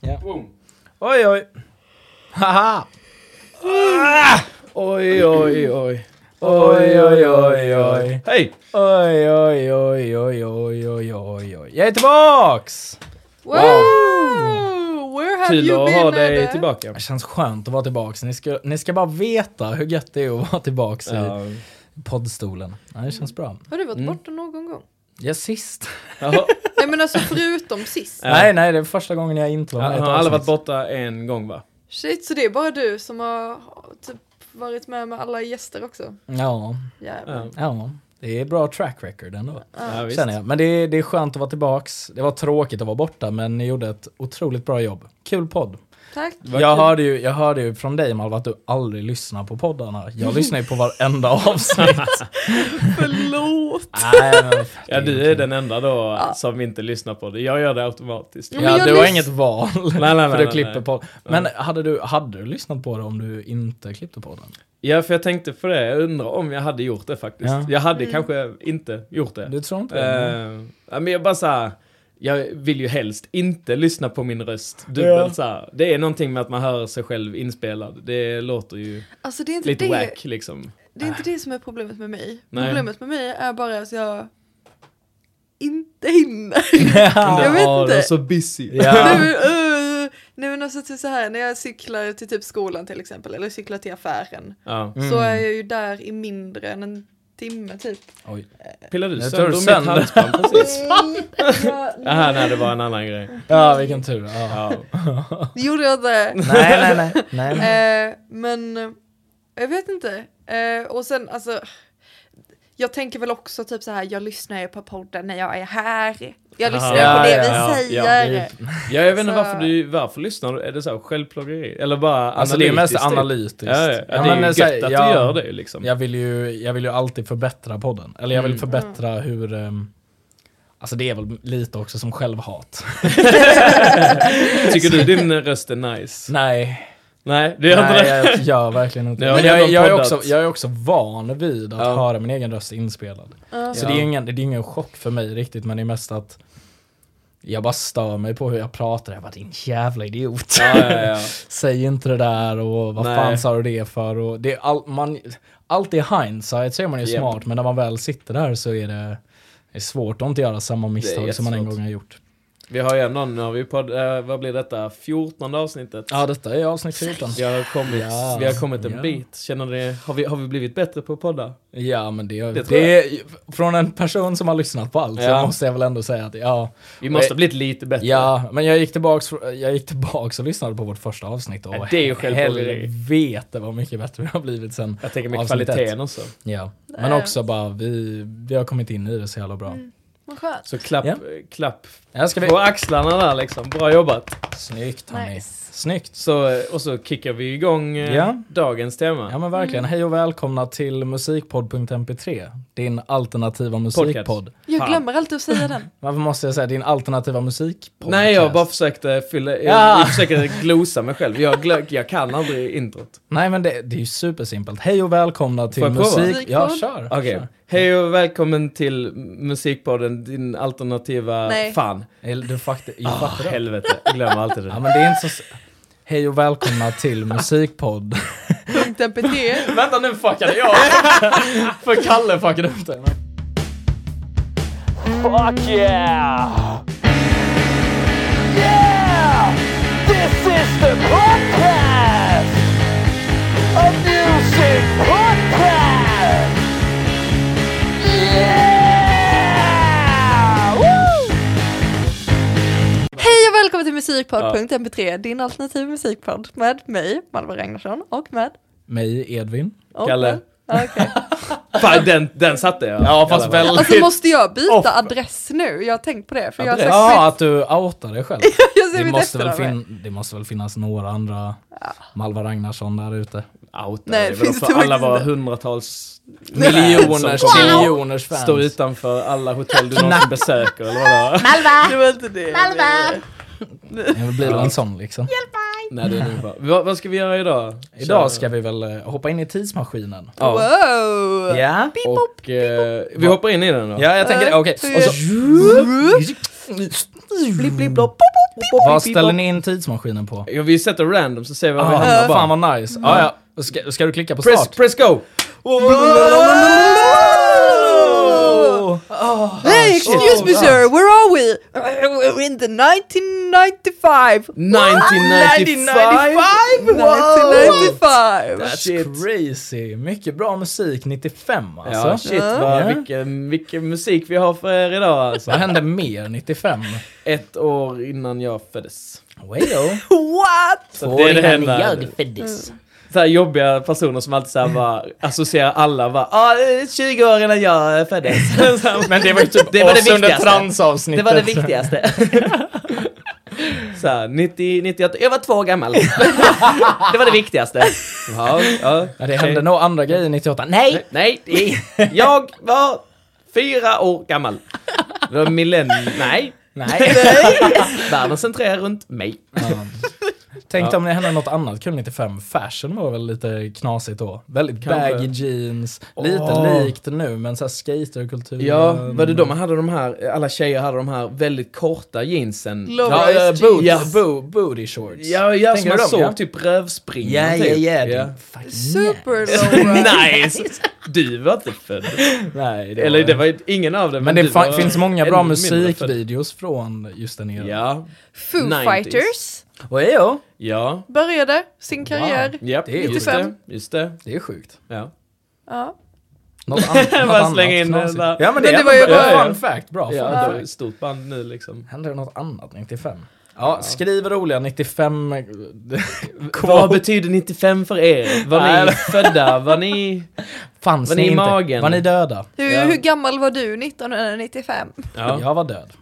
Ja. Boom. Oj, oj. Haha! Ah! Oj, oj, oj. Oj, oj, oj, oj. Hej! Oj, oj, oj, oj, oj, oj, oj, oj. Jag är tillbaks! Wow! Where have Kul you att been? ha dig tillbaka. Det känns skönt att vara tillbaks. Ni ska, ni ska bara veta hur gött det är att vara tillbaks Ja. i poddstolen. Ja, det känns bra. Har du varit Mm. borta någon gång? Ja, sist. Men alltså förutom sist. Nej, nej, det är första gången jag inte var med i Han har aldrig varit borta en gång va? Shit, så det är bara du som har typ varit med med alla gäster också? Ja, Jävlar. Ja. ja. Det är bra track record ändå. Ja, visst. Känner jag. Men det är, det är skönt att vara tillbaks. Det var tråkigt att vara borta, men ni gjorde ett otroligt bra jobb. Kul podd. Tack. Jag hörde, ju, jag hörde ju från dig Malva att du aldrig lyssnar på poddarna. Jag lyssnar ju på varenda avsnitt. Förlåt. Nej, men, Ja, du är den enda då Ja. som inte lyssnar på det. Jag gör det automatiskt. Ja, du har inget val. Nej, nej, nej, för du klipper på. Men hade du, hade du lyssnat på det om du inte klippte på den? Ja, för jag tänkte på det. Jag undrar om jag hade gjort det faktiskt. Ja. Jag hade Mm. kanske inte gjort det. Du tror inte det? Ja, men jag bara såhär, jag vill ju helst inte lyssna på min röst dubbelt Ja. så här. Det är någonting med att man hör sig själv inspelad. Det låter ju Alltså det är inte lite det. wack liksom. Det är inte det som är problemet med mig. Nej. Problemet med mig är bara att jag inte hinner. Ja. Jag vet Ja, inte. du är så busy. Ja. Nej, men, uh, nej men alltså typ så här när jag cyklar till typ skolan till exempel eller cyklar till affären Ja. Mm. så är jag ju där i mindre än en timme typ. Oj. Pillar du Jag sönder mitt halsband precis? Jaha, nej det var en annan grej. Ja, vilken tur. Ja. Ja. det gjorde jag inte. Nej, nej, nej. nej, nej. Eh, men eh, jag vet inte. Eh, och sen alltså, jag tänker väl också typ så här, jag lyssnar ju på podden när jag är här. Jag lyssnar Ja, på det ja, vi ja, säger. ja. Ja, jag vet inte varför du, varför lyssnar du? Är det så här självplågeri? Eller bara Alltså det är mest analytiskt, typ? analytiskt. Ja, ja. ja, det men är ju så här, gött att jag- du gör det liksom. Jag vill, ju, jag vill ju alltid förbättra podden. Eller jag vill Mm. förbättra hur... ehm, alltså det är väl lite också som självhat. Tycker du din röst är nice? Nej, Nej, det gör inte nej det. jag gör verkligen inte Men har jag, jag, är också, jag är också van vid att Ja. höra min egen röst inspelad. Ja. Så det, är ingen, det är ingen chock för mig riktigt, men det är mest att jag bara stör mig på hur jag pratar. Jag bara, din jävla idiot. Ja, ja, ja. Säg inte det där och vad Nej. fan sa du det för? Och det är all, man, allt i hindsight så är man ju Japp. smart, men när man väl sitter där så är det, det är svårt att inte göra samma misstag som man en jättesvårt. gång har gjort. Vi har ju ändå, nu har vi på, eh, vad blir detta, 14 avsnittet? Ja, detta är avsnitt 14. Vi har kommit, Ja. vi har kommit en Ja. bit. Känner ni, har vi, har vi blivit bättre på att podda? Ja, men det, Det det, tror är, från en person som har lyssnat på allt Ja. så måste jag väl ändå säga att ja, Vi måste Eh, ha blivit lite bättre. ja, men jag gick tillbaks, jag gick tillbaks och lyssnade på vårt första avsnitt och Ja, det är ju självplågeri. helvete vad mycket bättre vi har blivit sen. Jag tänker med Avsnitt kvaliteten också. Ja, men Nej. också bara vi, vi har kommit in i det så jävla bra. Skönt. Så klapp, Ja. klapp Jag ska vi... på axlarna där liksom. Bra jobbat. Snyggt hörni. Nice. Snyggt. Så, eh, och så kickar vi igång eh, Ja. dagens tema. Ja men verkligen. Hej och välkomna till musikpodd.mp3. Din alternativa musikpodd. Jag Fan. glömmer alltid att säga den. Varför måste jag säga din alternativa musikpodd? Nej, jag bara försökte fylla, jag, Ja. jag försöker glosa mig själv. Jag, glö, jag kan aldrig introt. Nej men det, det är ju supersimpelt. Hej och välkomna till Får jag musik... Ja, Musikpodd? kör. Okej. kör. Hej och välkommen till Musikpodden, din alternativa... Nej. Fan. Eller, Du fattar, jag Ah, fattar det. helvete, jag glömmer alltid Ja det. men det är inte så... Hej och välkomna till musikpodd. Mp3. Vänta nu fuckade jag! För Kalle fuckade upp det. Fuck yeah! Yeah! This is the podcast! A music podcast! Yeah! Woo! Hej och välkommen till musikpodd.mp3, din alternativ musikpodd med mig, Malva Ragnarsson, och med... Mig, Edvin. Och Kalle. Ja, okej. Fan, den, den satte jag. Ja fast väldigt... Alltså måste jag byta Off. adress nu? Jag har tänkt på det. För jag har Ja, att du outar dig själv. Det måste, väl fin- det måste väl finnas några andra Malva Ragnarsson där ute. Outa Nej, det. det finns för det alla våra hundratals Miljoners, miljoners fans. Står utanför alla hotell du någonsin besöker eller vadå? Det var inte det. Det blir väl en sån liksom. Nej, det är nog bra. Vad, vad ska vi göra idag? Idag ska vi väl eh, hoppa in i tidsmaskinen. Ja. Wow! Ja. Och eh, vi hoppar in i den då. Ja, jag tänker det. Okej. Ja. Och så... Blipp, blipp, blopp. Vad ställer ni in tidsmaskinen på? Ja, vi sätter random så ser vi vad vi Ah, hamnar bara. fan vad nice. Ah, ja. ska, ska du klicka på Press, start? press go! Excuse me sir, where are we? Uh, We're in the 1995. 1995? 1995! That's Shit. crazy. Mycket bra musik 95 alltså. Ja, shit Ja. vad, vilken, vilken musik vi har för er idag alltså. Vad hände mer 95? Ett år innan jag föddes. Wayo. What? Så det är det enda. föddes. Så här jobbiga personer som alltid så här bara associerar alla bara ah, det är 20 år innan jag föddes. Men det var ju typ Det var det oss under viktigaste. transavsnittet. Det var det viktigaste. Så här, 90, 98, jag var två år gammal. Det var det viktigaste. Ja, ja, Ja, det hände nog andra grejer 98. Nej! Nej, det- jag var fyra år gammal. Det var millennium... Nej. Nej. Världen centrerar runt mig. Ja. Tänkte om det hände något annat kul 95. Fashion var väl lite knasigt då. Väldigt Kanske. baggy jeans. Lite Åh. likt nu men såhär skaterkultur. Ja, var det då man hade de här, alla tjejer hade de här väldigt korta jeansen. Low Ja, rise ja, jeans. boot, Ja. bo, booty shorts. Ja, ja som man dem, såg ja? typ rövspringor Ja, ja, typ. ja. din fucking Super nice! Du var inte född. Nej, det Eller var- det var ingen av dem. Men det du fa- var finns många bra musikvideos från just den eran. Ja, Foo 90s. Fighters Wayo. ja, började sin karriär. japp, Det är just 95. det, just det. Det är sjukt. Ja. Ja. Något, an- något Bara annat slänga in den där. Ja men det, Men det är var ju bra fun fact. Bra Ja, fun det var ett stort band nu liksom. Hände det något annat 95? Ja, skriv roliga 95... Vad betyder 95 för er? Var ni födda? Var ni... Fanns Var ni ni i magen? Var ni döda? Hur, Ja. hur gammal var du 1995? Ja. Jag var död.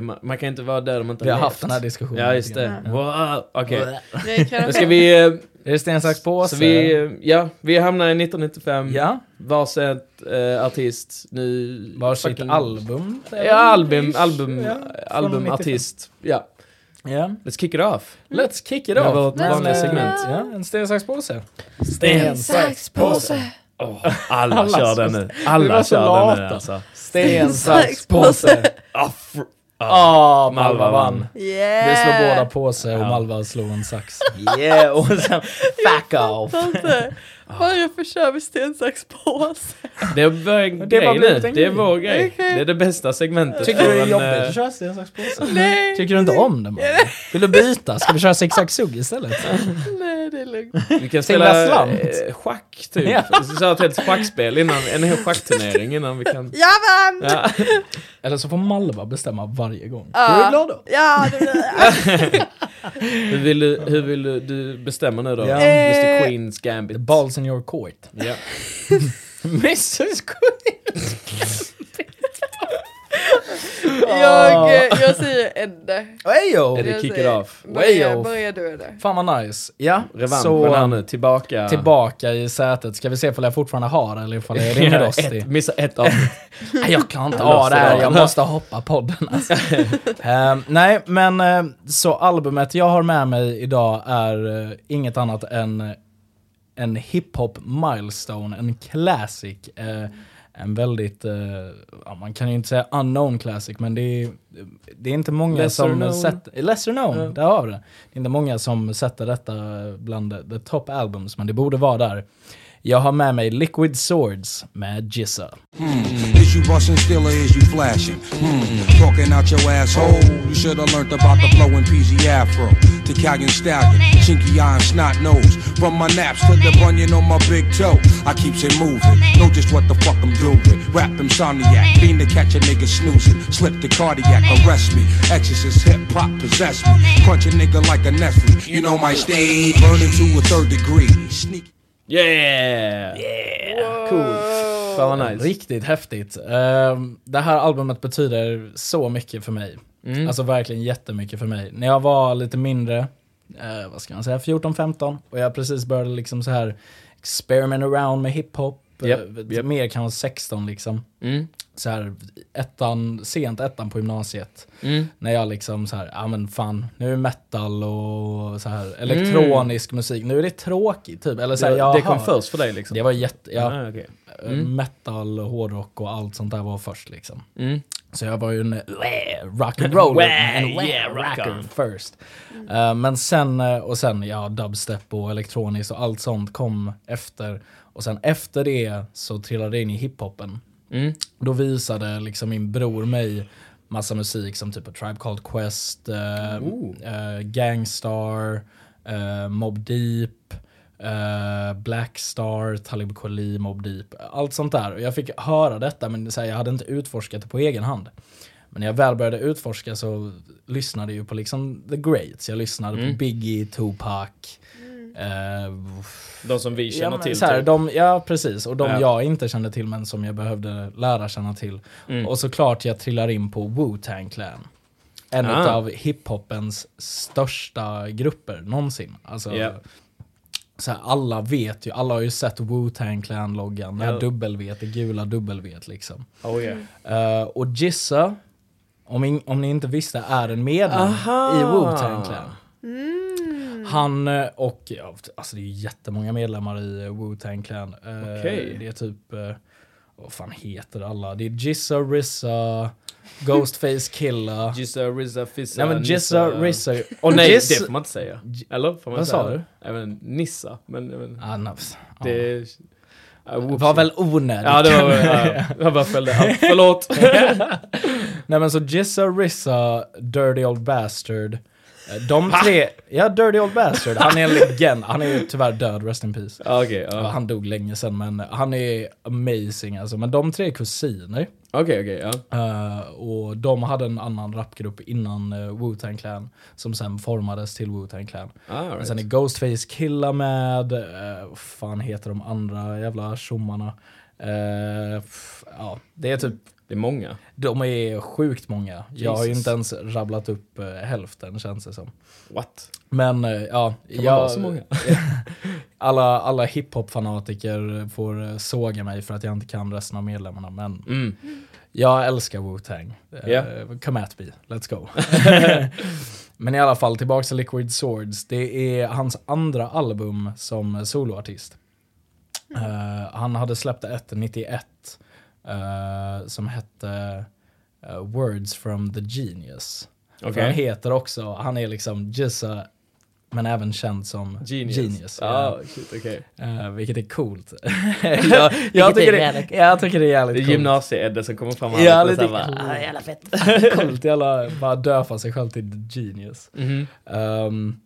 Man, man kan inte vara död om man inte Vi har haft den här diskussionen. Ja, just det. Ja. Wow. Okej. Då ska vi... eh, Är det sten, sax, påse? Så vi, eh, ja, vi hamnar i 1995. Ja, Varsitt eh, artist. Nu... varsitt fucking- album. Ja, album, album, Ja, album, artist. Ja. Ja. Let's kick it off. Let's kick it off. vårt vanliga segment. Ja, en sten, sax, påse. Sten, sax, påse. Åh, alla, Alla kör den nu. Alla kör den nu alltså. Sten, sax, påse. Ah, Malva Malva vann. Yeah! Vi slår båda påse och Ja. Malva slår en sax. Yeah, och sen fuck off. Varför kör vi sten, sax, påse? Det är vår Det grej nu. Det är vår grej. Det är det bästa segmentet. Tycker du det är jobbigt eh, att köra sten, sax, påse? Nej, Tycker du inte om det Malva? Vill du byta? Ska vi köra zigzag sugg istället? nej det är lugnt. Vi kan spela eh, schack typ. Vi ska köra ett helt schackspel innan, en hel schackturnering innan vi kan... Jag vann! Ja. Eller så får Malva bestämma varje gång. Ja. Är du glad då? Ja, det blir jag. Hur vill du, hur vill du, du bestämma nu då? Ja. Mr. Queens Gambit. The balls in your court. Ja. Mrs! Jag, eh, jag säger Edde. Heyo! Är det Jag kick it säger- off? Börja, Way off. börja du Edde. Fan vad nice. Ja, Revanschen så här nu, tillbaka. tillbaka i sätet. Ska vi se ifall jag fortfarande har det eller ifall jag är ringrostig. ett, missa ett avsnitt. Nej, jag klarar inte av det här, jag av. måste hoppa podden alltså. Ehm, Nej, men eh, så albumet jag har med mig idag är eh, inget annat än eh, en hiphop milestone, en classic. eh, en väldigt, eh, ja, man kan ju inte säga unknown classic, men det är, det är inte många Lesser som known. sätter, lesser known, Ja. där har vi det. Det är inte många som sätter detta bland the top albums, men det borde vara där. Jag har med mig Liquid Swords med Jizza. Is you bustin' still or is you flashing? Hmm. Talking out your asshole. You should have learned about the flowing PZ Afro. To Calgon Stallion, chinky eye and snot nose. From my naps to the bunion on my big toe. I keeps it moving. Know just what the fuck I'm doing. Rap insomniac. Fiend to catch a nigga snoozing. Slip the cardiac, arrest me. Exorcist hip hop possess me. Crunch a nigga like a Nestle. You know my stain. Burning to a third degree. Sneak. Yeah! Cool. Fan vad nice. Riktigt häftigt. Ehm, det här albumet betyder så mycket för mig. Mm. Alltså verkligen jättemycket för mig. När jag var lite mindre, eh, vad ska man säga, 14-15 och jag precis började liksom så här experiment around med hiphop. Japp, eh, japp. Mer kanske 16 liksom. Mm. så här, ettan, sent ettan på gymnasiet. Mm. När jag liksom så här, ja men fan, nu är metal och så här elektronisk musik, nu är det tråkigt typ. Eller så här, Det, jag det kom hör- först för dig liksom? Det var jätte, ja, Ah, okej. Eh, metal, hårdrock och allt sånt där var först liksom. Mm. Så jag var ju en rock and roll Wah, en yeah, rock rocker first. Eh, men sen, eh, och sen ja, dubstep och elektroniskt och allt sånt kom efter. Och sen efter det så trillade jag in i hiphopen. Mm. Då visade liksom min bror mig massa musik som typ A Tribe Called Quest, uh, Ooh. Gangstar, uh, Mob Deep, uh, Blackstar, Talib Kweli, Mob Deep. Allt sånt där. Och jag fick höra detta men så här, jag hade inte utforskat det på egen hand. Men när jag väl började utforska så lyssnade jag ju på liksom the greats. Jag lyssnade Mm. på Biggie, Tupac. eh, De som vi Ja, känner men till. så här, typ. de, ja, precis. Och de Ja. jag inte kände till men som jag behövde lära känna till. Mm. Och såklart jag trillar in på Wu-Tang Clan. En Ah. av hiphopens största grupper någonsin. Alltså, Ja. Så här, alla vet ju, alla har ju sett Wu-Tang Clan-loggan. Ja. W, det gula W liksom. Oh, yeah. Eh, och Jissa, om, in, om ni inte visste, är en medlem Aha. i Wu-Tang Clan. Mm. Han eh, och, ja, alltså det är ju jättemånga medlemmar i eh, Wu-Tang Clan. Eh, Okej. Det är typ, eh, vad fan heter alla? Det är Jizza, Rissa, Ghostface Killa. Gissa, Rizza, Fissa, Nej men Jizza, Rissa. Åh nej, Jizz- det får man inte säga. Eller? Får man Vad sa du? Även Nissa, men... men Ah, no, det... Whoopsie. var väl onödigt. Ja, det var... Ja, jag bara följde. Ja, förlåt. Nej men så Jizza, Rissa, Dirty Old Bastard. Eh, De tre, ja Dirty Old Bastard, han är en legend. Han är ju tyvärr död, rest in peace. Ja, ja. han dog länge sedan men han är amazing alltså. Men de tre är kusiner. Okej, okej, ja. Eh, och de hade en annan rapgrupp innan uh, Wu-Tang Clan som sen formades till Wu-Tang Clan. Ah, right. Sen är Ghostface Killa med, uh, fan heter de andra jävla tjommarna? F- ja, det är typ, Det är många. de är sjukt många. Jag har ju Jesus. inte ens rabblat upp eh, hälften känns det som. What? Men eh, ja, Kan jag, vara så många? alla, alla hiphop-fanatiker får eh, såga mig för att jag inte kan resten av medlemmarna. Men Mm. jag älskar Wu-Tang. Ja. Come at me, let's go. Men i alla fall, tillbaka till Liquid Swords. Det är hans andra album som soloartist. Eh, han hade släppt ett 91 eh, som hette eh, Words from the Genius. Okej. Han heter också, han är liksom Jizza, men även känd som Genius. Genius. Ja, shit, okej. Eh, vilket är coolt. jag, jag, tycker det, jag tycker det är jävligt Det är coolt. gymnasie-Edde som kommer fram Ja, och lite så här coolt. bara, ah, jävla fett. coolt, jävla, bara döpa sig själv till Genius. Mhm. Ehm,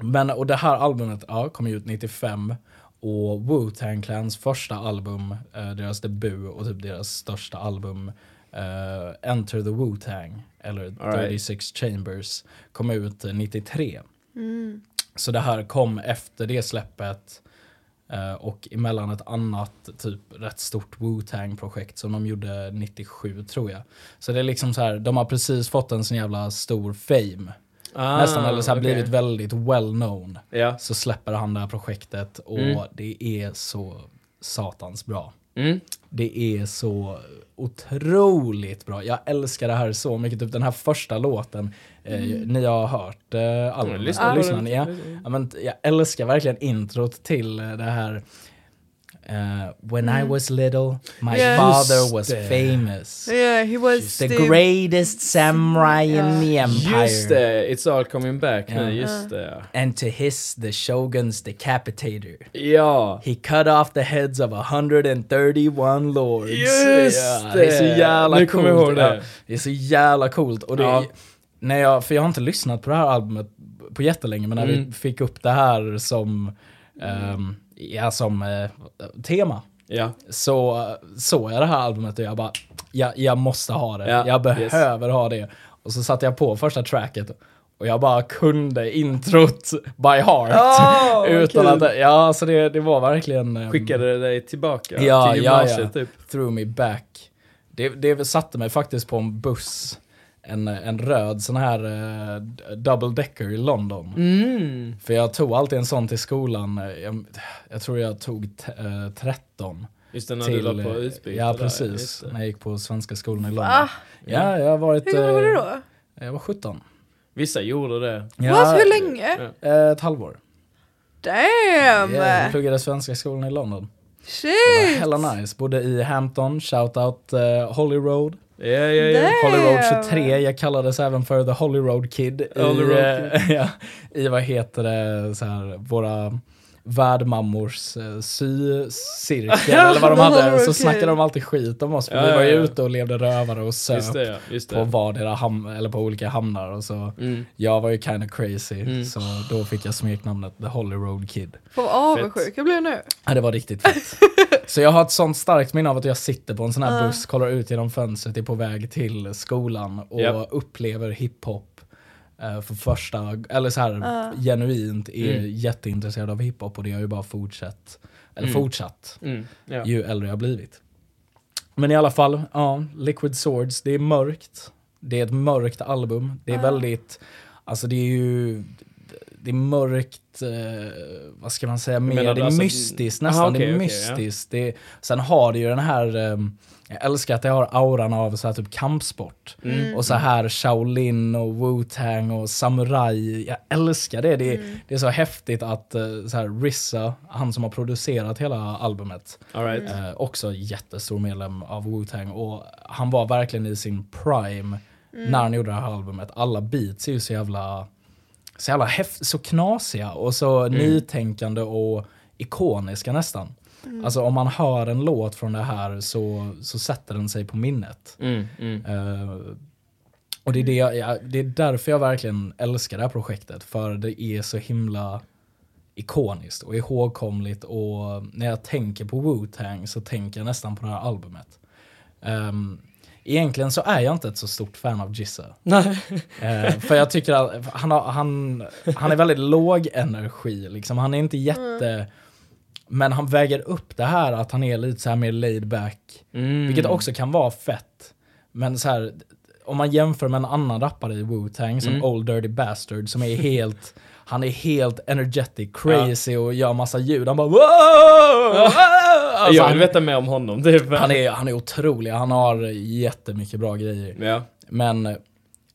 men, och det här albumet ja, kom ut 95 och Wu-Tang Clans första album, eh, deras debut och typ deras största album eh, Enter the Wu-Tang, eller All right. 36 Chambers, kom ut eh, 93. Mm. Så det här kom efter det släppet eh, och emellan ett annat typ rätt stort Wu-Tang-projekt som de gjorde 97 tror jag. Så det är liksom så här, de har precis fått en sån jävla stor fame. Ah, Nästan, eller så okej. blivit väldigt well known. Ja. Så släpper han det här projektet och Mm. det är så satans bra. Mm. Det är så otroligt bra. Jag älskar det här så mycket. Typ den här första låten, eh, ni har hört eh, albumet. lyssna Ja, på lyssnar den. ni? Ja. Ja, men jag älskar verkligen introt till eh, det här. Eh, when I was little, my Ja. father was det. famous. Yeah, he was The greatest samurai in the empire. Just det, It's all coming back Ja. nu, just det. And to his, the shogun's decapitator. Ja. He cut off the heads of 131 lords. Just ja, det! är så det. jävla Nu coolt. kommer jag ihåg det. Ja, det är så jävla coolt. Och det, Ja. när jag, för jag har inte lyssnat på det här albumet på jättelänge, men när Mm. vi fick upp det här som, ehm, ja, som eh, tema, Ja. så såg jag det här albumet och jag bara, ja, jag måste ha det. Ja, jag yes. behöver ha det. Och så satte jag på första tracket och jag bara kunde introt by heart. Oh, Utan kul. att, ja, så det, det var verkligen... ehm, Skickade det dig tillbaka Ja, till ja, gymnasiet ja. typ? threw me back. Det, det satte mig faktiskt på en buss, en, en röd sån här eh, double decker i London. Mm. För jag tog alltid en sån till skolan, jag, jag tror jag tog t- eh, 13. Just det, när du var på utbyte Ja, precis. När jag gick på svenska skolan i London. Ah, Ja, jag har varit... hur gammal var du eh, då? Jag var 17. Vissa gjorde det. What, hur länge? Ja. eh, Ett halvår. Damn! Ja, jag pluggade svenska skolan i London. Det Shit! var hella nice. Bodde i Hampton, shoutout uh, Holly Road. Ja, ja, ja. Damn. Holly Road 23, jag kallades även för The Holly Road Kid. Holly i, Road eh, ja, I vad heter det, så här, våra värdmammors uh, sycirkel eller vad de hade. Så snackade de alltid skit om oss. För Ja, vi var ju ja, ja. ute och levde rövare och söp Just det, ja. Just på det. vardera ham eller på olika hamnar. Och så. Mm. Jag var ju kind of crazy, Mm. så då fick jag smeknamnet The Holly Road Kid. Fan vad avundsjuk jag blir nu. Ja, det var riktigt fett. så jag har ett sånt starkt minne av att jag sitter på en sån här Ja. buss, kollar ut genom fönstret, är på väg till skolan och Japp. upplever hiphop eh, för första, eller så här Ja. genuint är Mm. jätteintresserad av hiphop och det har ju bara fortsatt, eller Mm. fortsatt, Mm. Ja. ju äldre jag har blivit. Men i alla fall, ja, Liquid Swords, det är mörkt. Det är ett mörkt album. Det är Ja. väldigt, alltså det är ju, det är mörkt, eh, vad ska man säga mer, det är alltså- mystiskt Aha, nästan, det är mystiskt. Det är, sen har det ju den här, eh, jag älskar att det har auran av så här typ kampsport. Mm. Och så här Shaolin och Wu-Tang och Samurai. Jag älskar det. Det är, Mm. det är så häftigt att eh, så här, Rissa, han som har producerat hela albumet, All right. Eh, också jättestor medlem av Wu-Tang och han var verkligen i sin prime när han gjorde det här albumet. Alla beats är ju så jävla, så jävla häft, så knasiga och så nytänkande och ikoniska nästan. Alltså om man hör en låt från det här så, så sätter den sig på minnet. Mm. Mm. Eh, och det är, det, jag, det är därför jag verkligen älskar det här projektet, för det är så himla ikoniskt och ihågkomligt och när jag tänker på Wu-Tang så tänker jag nästan på det här albumet. Um, egentligen så är jag inte ett så stort fan av Jizza. Eh, för jag tycker att han, har, han, han är väldigt låg energi, liksom. han är inte jätte... Men han väger upp det här att han är lite så här mer laid back. Mm. Vilket också kan vara fett. Men så här, om man jämför med en annan rappare i Wu-Tang som Mm. Old Dirty Bastard som är helt, han är helt energetic, crazy och gör massa ljud. Han bara wow! Alltså, jag vill veta mer om honom. Typ. han, är, han är otrolig, han har jättemycket bra grejer. Ja. Men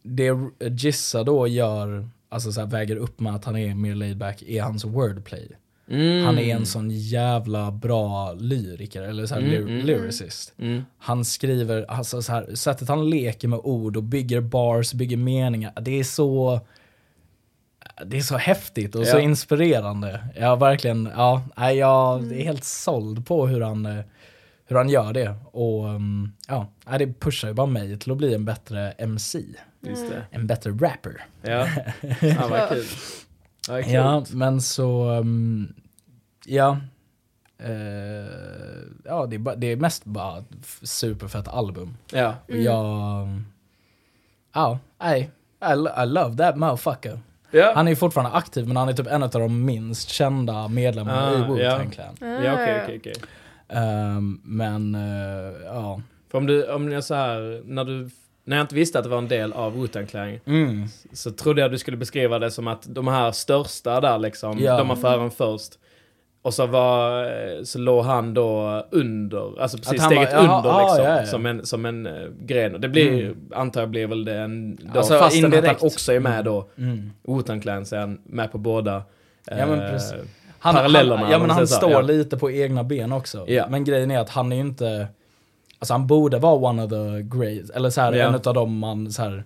det Gissa då gör, alltså så här, väger upp med att han är mer laid back, är hans wordplay. Mm. Han är en sån jävla bra lyriker, eller så här, Mm, ly- mm. lyricist. Mm. Han skriver, alltså så här, sättet han leker med ord och bygger bars, bygger meningar, det är så... Det är så häftigt och så Ja. inspirerande. Jag verkligen, ja, jag är helt såld på hur han, eh, hur han gör det. Och ja, det pushar ju bara mig till att bli en bättre MC. En bättre rapper. Ja. ja, vad kul. Ja, men så, ja. Eh, ja, det är, bara, det är mest bara superfett album. Ja. Och jag, ja, nej, I, I love that motherfucker. Ja. Han är fortfarande aktiv men han är typ en av de minst kända medlemmarna Ah, i Wu-Tang ja. Clan. Ja, okej, okej, okej. Ehm, men, eh, ja. För om du, om jag så här, när du, när jag inte visste att det var en del av Wu-Tang Clan, Mm. så trodde jag du skulle beskriva det som att de här största där liksom, Ja. de har fören först. Och så var, så låg han då under, alltså precis Att steget var- under ah, liksom, ja, ja. som en, som en uh, gren. Det blir, antar jag blir väl det en, då, Alltså, fastän att indirekt. han också är med då, Mm. Wu-Tang Clan, så är han med på båda. Ja, men eh, precis. Han, parallellerna, han, ja, men han står ja. lite på egna ben också. Men grejen är att han är ju inte, alltså han borde vara one of the great, eller så här, en av dem man så här,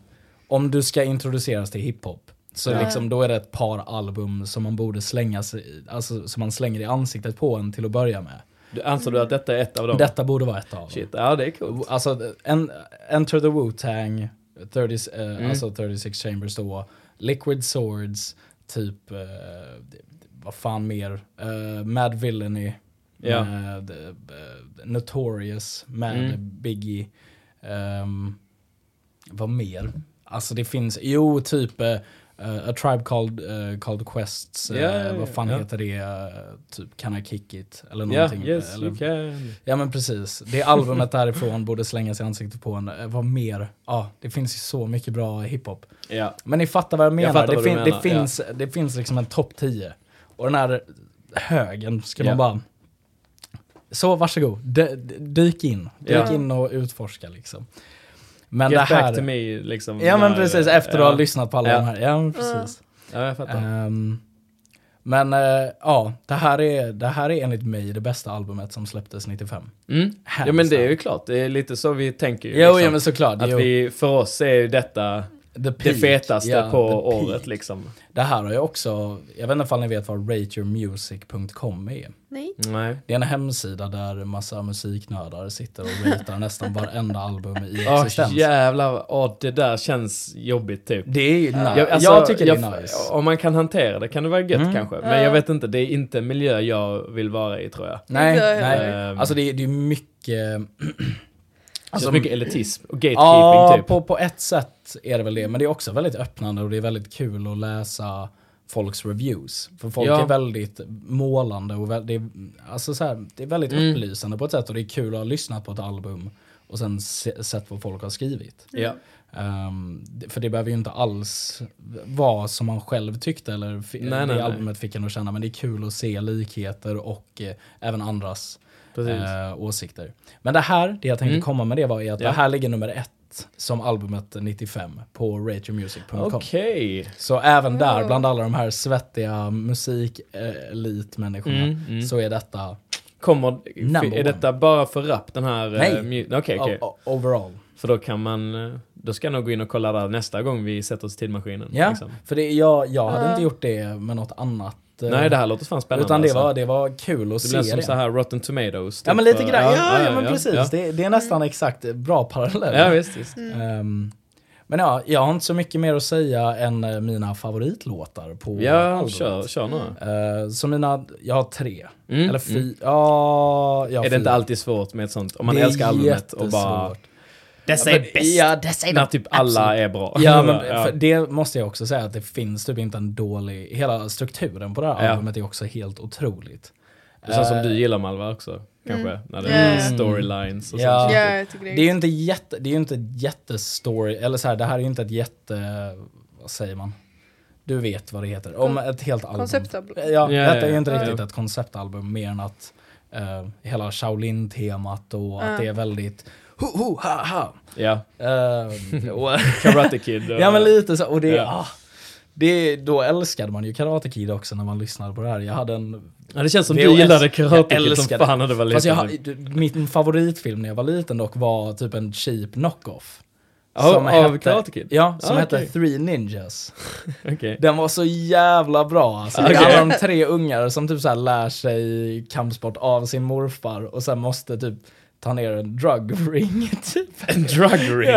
om du ska introduceras till hiphop, så Ja. liksom då är det ett par album som man borde slänga sig, i- alltså som man slänger i ansiktet på en till att börja med. Du, anser du att detta är ett av dem? Detta borde vara ett av dem. Shit, ja det är coolt. Alltså, en, Enter the Wu-Tang, 30, eh, Mm. alltså 36 Chambers då, Liquid Swords, typ, eh, vad fan mer, eh, Mad Villainy, Ja. med eh, Notorious, med Mm. Biggie, ehm, vad mer? Alltså det finns, jo typ eh, eh, A Tribe Called, eh, called Quests, eh, Ja, ja, ja, vad fan ja. heter det, eh, typ Can I Kick It? Eller någonting. yes, eller, you can. Ja men precis. Det albumet därifrån borde slängas i ansiktet på en. Eh, Vad mer? Ja, det finns ju så mycket bra hiphop. Ja. Men ni fattar vad jag menar. fattar det, fin- menar, det, finns, det finns liksom en topp 10. Och den här högen ska man bara Så varsågod, D- dyk in. Dyk in och utforska liksom. Men Get det här... back to me liksom. Ja men precis, efter att ja. ha lyssnat på alla Ja. de här. Ja men precis. Ja, jag fattar. Ehm, men eh, ja, det här, är, det här är enligt mig det bästa albumet som släpptes 95. Mm. Ja men det är ju klart, det är lite så vi tänker ju. Jo, liksom. ja men såklart. Att jo. vi, för oss är ju detta det peak. fetaste Ja, på the peak. året liksom. Det här har jag också, jag vet inte om ni vet vad rateyourmusic.com är. Nej. Nej. Det är en hemsida där massa musiknördar sitter och ratear nästan varenda album i Åh existens. jävlar, åh det där känns jobbigt typ. Det är ju nice. Jag, alltså, jag tycker det jag- är nice. Om man kan hantera det kan det vara gött Mm. kanske. Men jag vet inte, det är inte en miljö jag vill vara i tror jag. Nej, nej. heller. Alltså det är, det är mycket... Alltså mycket elitism och gatekeeping Ja, typ. på, på ett sätt är det väl det. Men det är också väldigt öppnande och det är väldigt kul att läsa folks reviews. För folk Ja. är väldigt målande och vä- det är, alltså så här, det är väldigt Mm. upplysande på ett sätt och det är kul att ha lyssnat på ett album och sen se, sett vad folk har skrivit. Ehm, det- för det behöver ju inte alls vara som man själv tyckte eller Nej, det nej, nej. albumet fick en att känna. Men det är kul att se likheter och eh, även andras eh, åsikter. Men det här, det jag tänkte Mm. komma med det var är att Ja. det här ligger nummer ett som albumet 95 på rateyourmusic.com. Okej. Så även där, bland alla de här svettiga musikelitmänniskorna, Mm, mm. så är detta Kommer, Number är detta bara för rap den här? eh, Nej. mu- Okej, okej. o- o- overall. För då kan man, eh, då ska jag nog gå in och kolla där nästa gång vi sätter oss i tidmaskinen. Ja, liksom. för det, jag, jag hade Ja. inte gjort det med något annat. Eh, Nej, det här låter fan spännande. Utan det alltså. var, det var kul att Det se som det. så här Rotten Tomatoes. ja typ, men lite för- grann, ja, ja, men precis. Ja, Det, det är nästan exakt bra parallell. ja visst, visst. Ehm, men ja, jag har inte så mycket mer att säga än eh, mina favoritlåtar på Ja, albumet. kör, kör några. Eh, så mina, jag har tre. Mm, Eller fy, mm. ja, jag har Är det inte fyra. alltid svårt med ett sånt? Om man Det älskar albumet och bara... Dessa Ja, men- Ja, dessa är När typ alla absolut- är bra. Ja, men ja. Det måste jag också säga att det finns typ inte en dålig, hela strukturen på det här Ja. albumet är också helt otroligt. Det känns som Eh, du gillar Malva också, kanske? Mm. När det är Ja. storylines och Ja. sånt. Ja, jag tycker det Det är ju inte jätte, det är ju inte jättestory, eller så här, det här är ju inte ett jätte, vad säger man? Du vet vad det heter, om ett helt album. Konceptalbum. Ja, Ja, detta är ju inte ja. riktigt ett konceptalbum mer än att eh, hela Shaolin-temat och att Ja. det är väldigt ho, ho, ha, ha. Ja. Och, Karate Kid. och- ja men lite så, och det, Ja. ah, det, då älskade man ju Karate Kid också när man lyssnade på det här. Jag hade en Ja, det känns som VHS. du gillade Karate Jag Kid som fan när du var jag, liten. har- min favoritfilm när jag var liten dock var typ en cheap knockoff. Av- av Karate Kid? Ja, som Ah, hette. Three Ninjas. Okej. Den var så jävla bra alltså. Det är Okej. alla de tre ungar som typ så lär sig kampsport av sin morfar och sen måste typ ta ner en drug ring typ. En drug ring.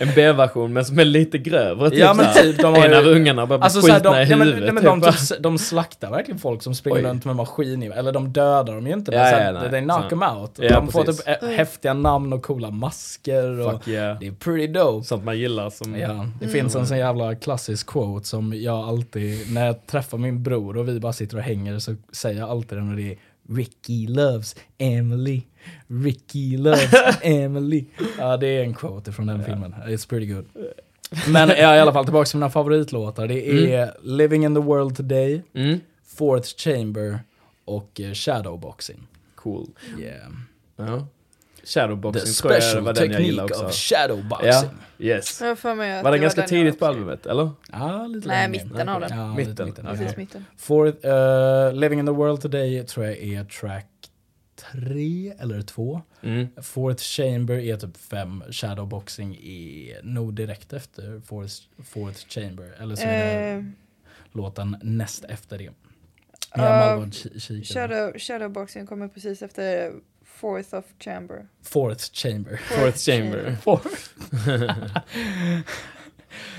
En B-version men som är lite grövre. Typ Ja, men typ, de har En ju- av ungarna bara blir Alltså så här, de, i nej, men, huvudet. nej, men de, typ. typ, de slaktar verkligen folk som springer Oj. runt med maskin Eller de dödar dem ju inte, men Ja, så ja, they knock them out. Ja, de får precis. typ ä- häftiga namn och coola masker. Och Fuck yeah. Det är pretty dope. Sånt man gillar som... Ja, det finns en sån jävla klassisk quote som jag alltid, när jag träffar min bror och vi bara sitter och hänger så säger jag alltid den och det är Ricky loves Emily. Ricky loves Emily. Ja, det är en quote från den filmen. It's pretty good. Men ja, i alla fall tillbaka till mina favoritlåtar. Det är Living in the world today, Mm. Fourth chamber och eh, Shadowboxing. Cool. Yeah. Ja. The Shadowboxing tror jag var den jag gillade också. of shadowboxing. Ja, yes. Jag för mig att Var den det ganska tidigt på albumet, eller? Ja, lite Nej, längre. mitten av den. Ja, Mitten, Lite, mitten. okej. Precis mitten. Fourth, eh, Living in the world today tror jag är track tre eller två. Mm. Fourth chamber är typ fem. Shadowboxing är nog direkt efter fourth, fourth chamber. Eller så är det Eh, låten näst efter det. Kikat. shadow, shadowboxing kommer precis efter Fourth of Chamber. Fourth chamber. Fourth Chamber.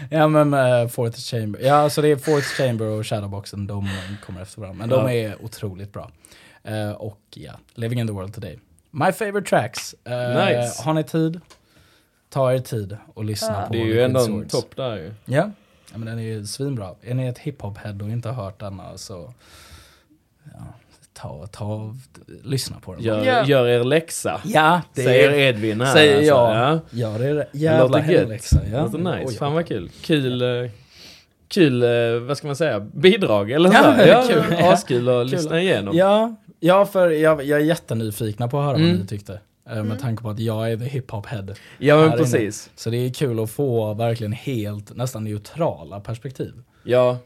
ja men uh, fourth chamber. Ja så det är fourth chamber och shadowboxen. De kommer efter varandra. Men de är otroligt bra. Eh, och ja, Living in the world today. My favorite tracks. Eh, Nice. Har ni tid? Ta er tid och lyssna Ja. på Det är ju ändå en topp där ju. Ja. ja, men den är ju svinbra. Är ni ett hiphop-head och inte har hört denna så ta, ta, lyssna på den. Gör, Ja. gör er läxa. Ja, det Säger är, Edvin här. säger alltså. jag. Ja. Gör det Det jävla hemläxa. Ja. Låter nice. Oj, Fan vad kul. Kul, eh, kul, eh, vad ska man säga, bidrag eller Ja, så. Ja, kul. Askul att Kul. lyssna igenom. Ja, ja för jag, jag är jättenyfikna på att höra Mm. vad ni tyckte. Eh, Med tanke på att jag är the hiphop head. Ja men Här inne. precis. Så det är kul att få verkligen helt, nästan neutrala perspektiv. Ja,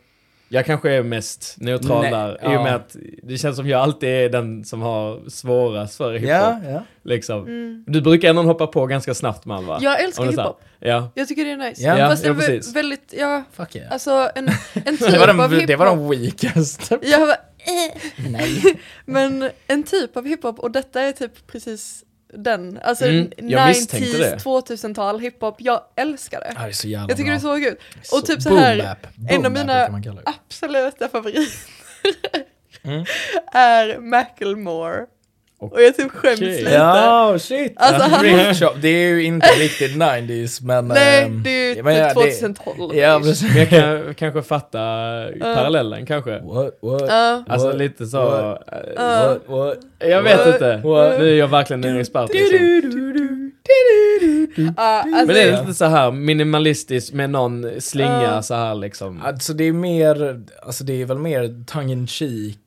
jag kanske är mest neutral Nej, där. I ja. och med att det känns som jag alltid är den som har svårast för hiphop. ja. Liksom. Du brukar ändå hoppa på ganska snabbt Malva. Jag älskar hiphop. Ja. Jag tycker det är nice. Ja, Fast ja, det är väldigt, ja, Fuck yeah. alltså en, en typ det, var av den, hiphop. det var den weakest. Jag bara, eh. Nej. Men en typ av hiphop, och detta är typ precis den. Alltså Mm, jag misstänkte 90s, det. 2000-tal hiphop, jag älskar det. Det här är så Jag tycker bra. det är så kul. Så- Och typ så här, en av mina det. absoluta favoriter Mm. är Macklemore. Och jag typ skäms Okej. lite. Ja, shit. Alltså, han- shop. Det är ju inte riktigt 90s men... Nej, ehm, det är ju men ja, typ det- 2012. Ja. Men jag kan kanske fatta parallellen kanske. What, what, Ja. Alltså what, lite så... What? Ja. what, what? Jag vet What? inte. What? Nu är jag verkligen en expert liksom. Alltså, Men det är lite så här minimalistiskt med någon slinga Ja. så här liksom. Alltså det är mer, alltså det är väl mer tongue in cheek,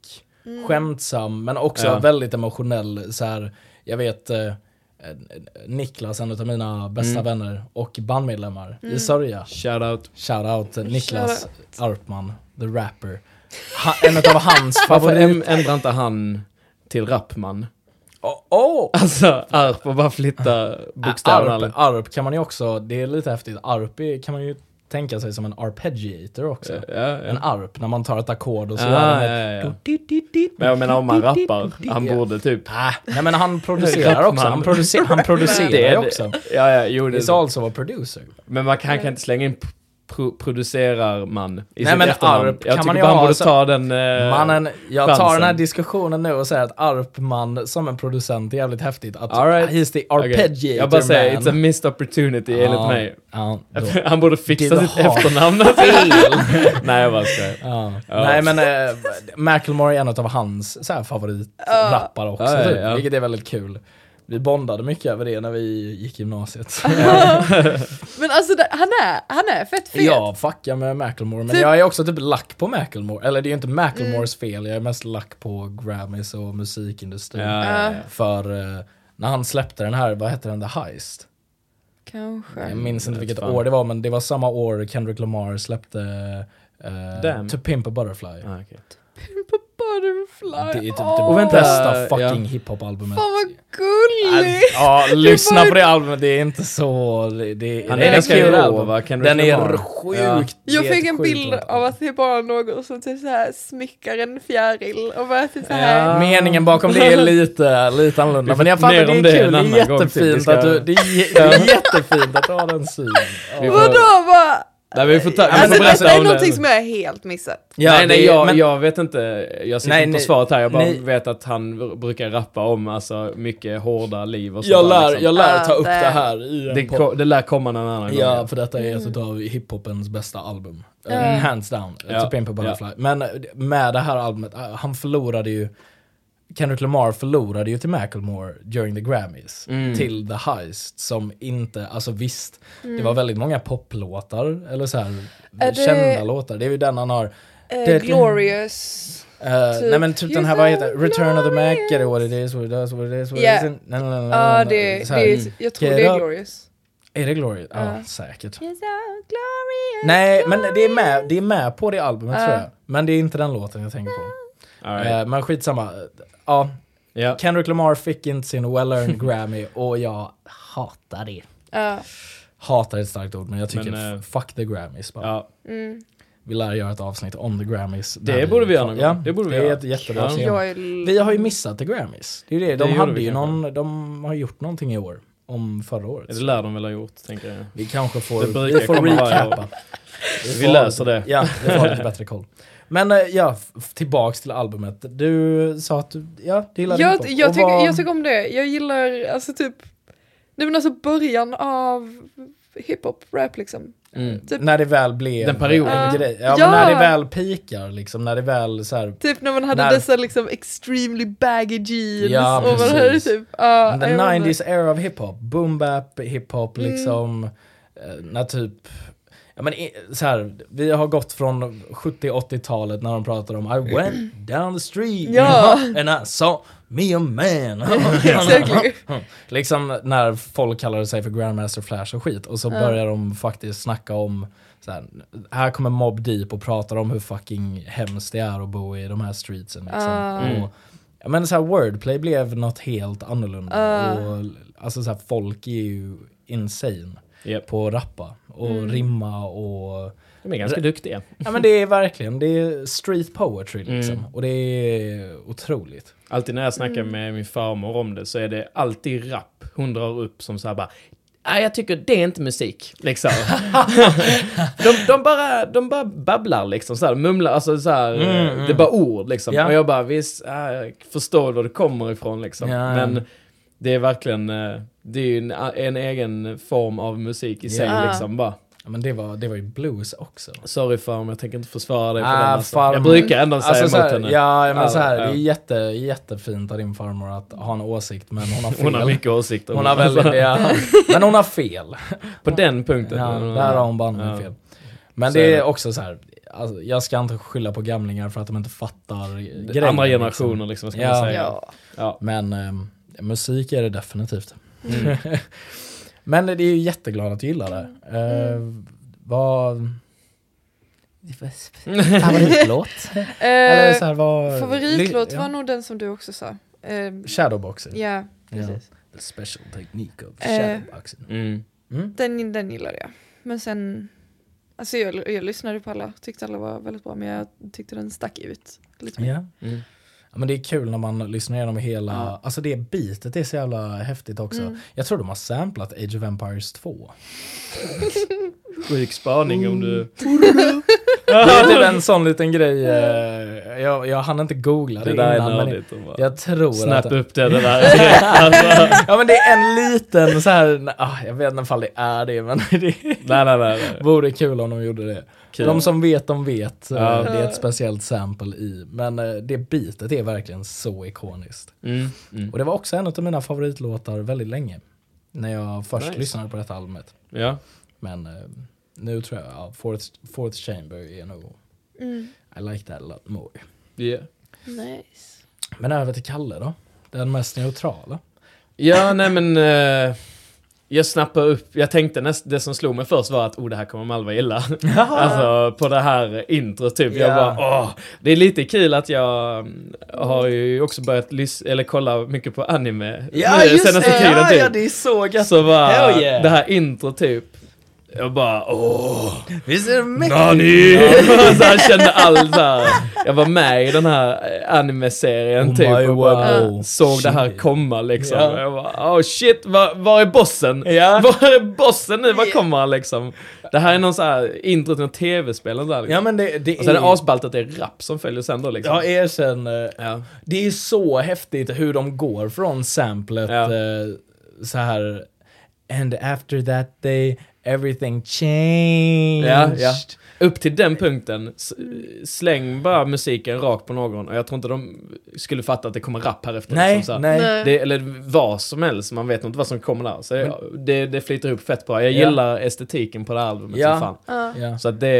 skämtsam, men också Ja. väldigt emotionell. Så här, jag vet eh, Niklas, en av mina bästa vänner och bandmedlemmar i Sörja. Shoutout. Shoutout till Niklas Shoutout. Arpman, the rapper. Han, en av hans Varför favorit... äm- ändrar inte han till Rappman? Oh, oh. Alltså Arp och bara flytta bokstäverna Arp, arp kan man ju också, det är lite häftigt, arp kan man ju tänka sig som en arpeggiator också. Ja, ja. En arp, när man tar ett ackord och så Ah, ja, ett ja, ja. Men jag menar om man rappar, han borde typ... Ah, nej men han producerar också, han, producer, han producerar Det ju också. Ja, ja, jo det He's also a producer. Men man kan, kan inte slänga in pro producerar man i Nej, sitt men efternamn. Arp Jag kan tycker man bara han ha borde ta den eh, Mannen, jag tar chansen. den här diskussionen nu och säger att Arpman som en producent är jävligt häftigt. Att All right. he's the arpeggiator Jag bara säger, man. it's a missed opportunity enligt Ja, mig. Ja. Han borde fixa Det sitt efternamn. Nej jag bara skojar. Ja. Ja. Nej men äh, Macklemore är en av hans favoritrappare också, Ja, typ, vilket är väldigt kul. Vi bondade mycket över det när vi gick gymnasiet. Men alltså han, är, han är fett fet. Jag fuckar med Macklemore, men Typ- jag är också typ lack på Macklemore. Eller det är ju inte Macklemores Mm. fel, jag är mest lack på Grammys och musikindustrin. Ja, ja, ja. För eh, när han släppte den här, vad hette den, The Heist? Kanske. Jag minns inte vilket fan. år det var, men det var samma år Kendrick Lamar släppte Damn. To Pimp a Butterfly. Ah, okej. Butterfly. Det är typ det bästa ja. fucking hiphop-albumet. Fan vad gulligt. Ja, lyssna bara- på det albumet, det är inte så... Det, det, Han är ganska rå, va? Kendrick Den är sjukt Ja. Jag fick en bild bra av att det är bara någon som typ så här smickar en fjäril och bara typ så här. Ja. Meningen bakom det är lite, lite annorlunda. Men jag fattar, det är om det kul, det är typ. jättefint att du, det är, jä- det är jättefint att du har den synen. Ja. Vadå vad? Nej, vi får ta, vi får Alltså berätta detta är någonting det. som jag är helt missat. Ja, nej, nej, det- jag, men- jag vet inte. Jag sitter Nej, inte på svaret här. Jag bara nej. vet att han br- brukar rappa om alltså, mycket hårda liv och sånt Jag där, lär, liksom. jag lär Ah, ta upp det- det här i en det, ko- det lär komma någon annan gång. Ja, för detta är ett av hiphopens bästa album. Mm. Hands down, Ja, To Pimp a Butterfly. Men eh, med det här albumet, eh, han förlorade ju Kendrick Lamar förlorade ju till Macklemore during the Grammys. Mm. Till The Heist som inte, alltså visst, det var väldigt många poplåtar, eller så här Mm. Är det- kända låtar. Det är ju den han har. Det- glorious. Eh, Typ, nej men typ den här, vad heter Return of the Mac, get it what it glorious. is, what it does, what it is, what Yeah. it isn't. Ja, nej, det, det är, jag tror det är glorious. Är det Glory? Ja, Ja. säkert. You're so glorious, Nej, men det är, med, det är med på det albumet tror jag. Men det är inte den låten jag tänker på. Right. Eh, men skitsamma. Ja, ja. Kendrick Lamar fick inte sin well-earned Grammy och jag hatar det. Ja. Hatar är ett starkt ord, men jag tycker Men, f- fuck the Grammys bara. ja. Mm. Vi lär göra ett avsnitt om the Grammys. Det borde vi göra någon gång. Ja, Det borde vi är göra. ett jättebra Ja. Vi har ju missat the Grammys. Det är det. De Det hade vi ju någon, de har gjort någonting i år. Om förra året. Det lär de väl ha gjort, tänker jag. Vi kanske får, vi får varje recappa. Vi löser det. Ja, vi får ha lite bättre koll. Men eh, ja, tillbaks till albumet. Du sa att du, ja, du gillade jag, hiphop. jag, tycker, vad- jag tycker om det. Jag gillar alltså typ, nej men alltså början av hiphop, rap liksom. Mm. Typ, När det väl blev Den perioden. en Ja. grej. Ja, Ja. men när det väl pikar liksom, när det väl så här, typ när man hade När- dessa liksom extremely baggy jeans Ja, och man hade typ, ja, the jag vet inte. 90s era of hiphop, boom bap, hiphop Mm. liksom, eh, när typ, Ja, men så här, vi har gått från 70-80-talet när de pratar om I went down the street Ja. and I saw me a man. Exactly. liksom när folk kallade sig för Grandmaster Flash och skit och så börjar de faktiskt snacka om så här, här kommer Mob Deep och pratar om hur fucking hemskt det är att bo i de här streetsen. Liksom. Ah. Och, ja, men så här, wordplay blev något helt annorlunda. Ah. Och, alltså så här, folk är ju insane Japp. på att rappa och Mm. rimma och... De är ganska duktiga. Ja men det är verkligen, det är street poetry liksom. Mm. Och det är otroligt. Alltid när jag snackar med min farmor om det så är det alltid rap hon drar upp som så här bara Nej, jag tycker det är inte musik. Liksom. de, de, bara, de bara babblar liksom, så här, mumlar, alltså så här, Mm, eh, mm. det är bara ord liksom. Ja. Och jag bara, visst, äh, jag förstår var det kommer ifrån liksom. Ja, ja. Men det är verkligen, eh, det är ju en, en egen form av musik i sig Ja. liksom bara. Ja, men det var, det var ju blues också. Sorry farmor, jag tänker inte försvara dig på Ah, den. Alltså. Jag brukar ändå säga Alltså, så emot här, henne. ja, men så här, Ja, det är jätte, jättefint av din farmor att ha en åsikt, men hon har fel. Hon har mycket åsikter. Hon har väldigt, ja, men hon har fel. På den punkten. Ja, där har hon banne Ja. fel. Men Så det är är det. också så här, alltså, jag ska inte skylla på gamlingar för att de inte fattar grejer. Andra liksom. generationer liksom, ska Ja. man säga. Ja. Ja. Men ehm, musik är det definitivt. Mm. Men det är ju jätteglad att du gillar det. Uh, vad... Favoritlåt? Eller så Eh, här, vad... favoritlåt ja. var nog den som du också sa. Eh, Shadowboxing. ja, Ja. precis. The special technique of Eh. shadowboxing. Mm. Mm. Den, den gillade jag. Men sen, alltså jag, jag lyssnade på alla, tyckte alla var väldigt bra, men jag tyckte den stack ut lite mer. Ja. Mm. Ja, men det är kul när man lyssnar igenom hela, Ja. alltså det bitet är så jävla häftigt också. Mm. Jag tror de har samplat Age of Empires 2. Sjuk spaning om du... Det är typ en sån liten grej, eh, jag, jag hann inte googla det, Det där är innan men jag tror Snap att... upp det, det där. alltså, Ja men det är en liten så här, ah, jag vet inte ifall det är det men det nej, nej, nej. nej. vore kul om de gjorde det. Kul. De som vet, de vet. Eh, Ja. Det är ett speciellt sample i. Men eh, det bitet är verkligen så ikoniskt. Mm. Mm. Och det var också en av mina favoritlåtar väldigt länge. När jag först Nice. lyssnade på detta albumet. Ja. Men eh, nu tror jag, ja, Fourth, Fourth Chamber är nog, Mm. I like that a lot more. Yeah. Nice. Men över till Kalle då? Den mest neutrala. Ja, nej men... eh, jag snappade upp, jag tänkte näst, det som slog mig först var att oh det här kommer Malva gilla. alltså på det här intro typ. Jag Ja. bara åh. Det är lite kul att jag mm, har ju också börjat lys- eller kolla mycket på anime nu senaste det. tiden ja, typ. ja, det är så gött. Så bara, yeah. det här intro typ. Jag bara åh. Visst är det mäktigt? Nani! så jag kände all Jag var med i den här eh, anime-serien Oh typ my och bara wow. såg det här Shit. komma liksom. Ja. Jag bara, oh shit, var, var är bossen? Ja. Var är bossen nu? Var kommer han liksom? Det här är någon så här intro till något tv-spel liksom. Ja men det, det Och sen är det asballt att det är rap som följer sen då liksom. Ja, erkänn. eh, Ja. Det är så häftigt hur de går från samplet Ja. eh, så här And after that day everything changed. Ja, ja. Upp till den punkten, släng bara musiken rakt på någon och jag tror inte de skulle fatta att det kommer rap här efter. Nej, liksom, nej. Det, eller vad som helst, man vet inte vad som kommer där. Så det, det flyter upp fett bra. Jag Ja. gillar estetiken på det här albumet Ja. som fan. Ja. Så att det,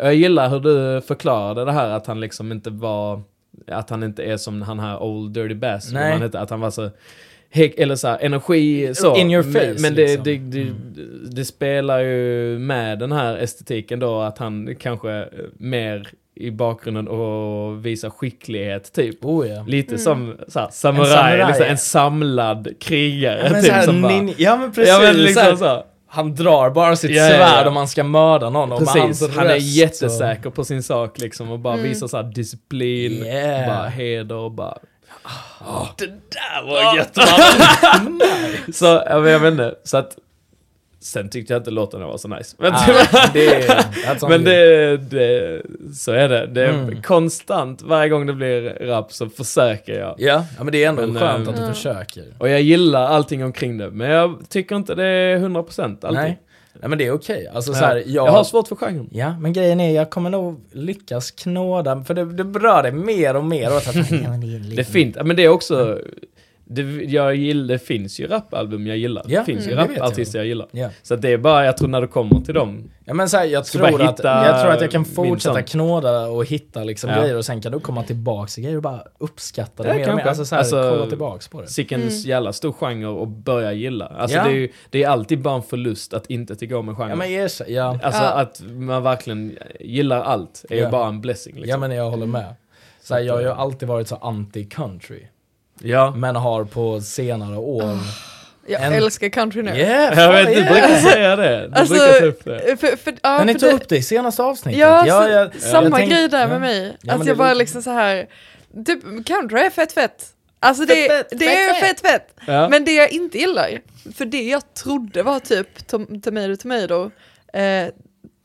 jag gillar hur du förklarade det här att han liksom inte var, att han inte är som han här Old Dirty Bass, Nej. han hette, att han var så eller så här, energi så. In your Men- face, Men det, liksom. det, det, det spelar ju med den här estetiken då att han kanske mer i bakgrunden och visar skicklighet typ. Oh ja. Lite som så här, samurai, En liksom, en samlad krigare. Men typ, så här, som bara, ja men precis. ja men så liksom så. Han drar bara sitt Ja, ja, ja. svärd om man ska mörda någon. Precis, han är röst jättesäker på sin sak liksom och bara Mm. visar så här disciplin, Yeah. bara heder och bara... Det där var gött Så, jag vet, jag vet inte, så att... Sen tyckte jag inte låten var så nice. Men, det är, that's on men det, det, så är det. Det är Mm. konstant, varje gång det blir rap så försöker jag. Ja, ja, men det är ändå Men, skönt eh, att du Ja. försöker. Och jag gillar allting omkring det, men jag tycker inte det är 100% alltid. Nej. Nej men det är okej. Alltså, Ja. jag, jag har svårt för genren. Ja, men grejen är jag kommer nog lyckas knåda, för det, det berör dig mer och mer. Och att, ja, men det, är Det är fint, men det är också... det, jag gillar, det finns ju rapalbum jag gillar. Ja, det finns ju mm, det vet jag. rapartister jag gillar. Ja. Så det är bara, jag tror när du kommer till dem. Ja men så här, jag, tror bara att, hitta jag tror att jag kan fortsätta knåda och hitta liksom Ja. grejer och sen kan du komma tillbaks till grejer och bara uppskatta det Ja, mer och mer. Alltså, så här, Alltså, kolla tillbaks på det. Sicken jävla stor genre att börja gilla. Alltså Ja. det, är ju, det är alltid bara en förlust att inte tycka om en genre. Ja men erkänn, ja. Alltså Ja. att man verkligen gillar allt är ju bara en blessing. Liksom. ja men jag håller med. Så här, jag har ju alltid varit så anti-country. Ja. Men har på senare år... Jag En- älskar country nu. Yeah, Jag vet, du yeah. brukar säga det. Du Alltså, brukar ta upp det. För, för, ja, Men ni tog det- upp det i senaste avsnittet. Ja, ja, så, jag- samma jag tänk- grej där ja. med mig. Ja, att det jag bara liksom så här. Typ country är fett fett. Alltså det, Fett, fett, det är fett fett. Ja. Men det jag inte gillar, för det jag trodde var typ tom, tomato tomato, eh,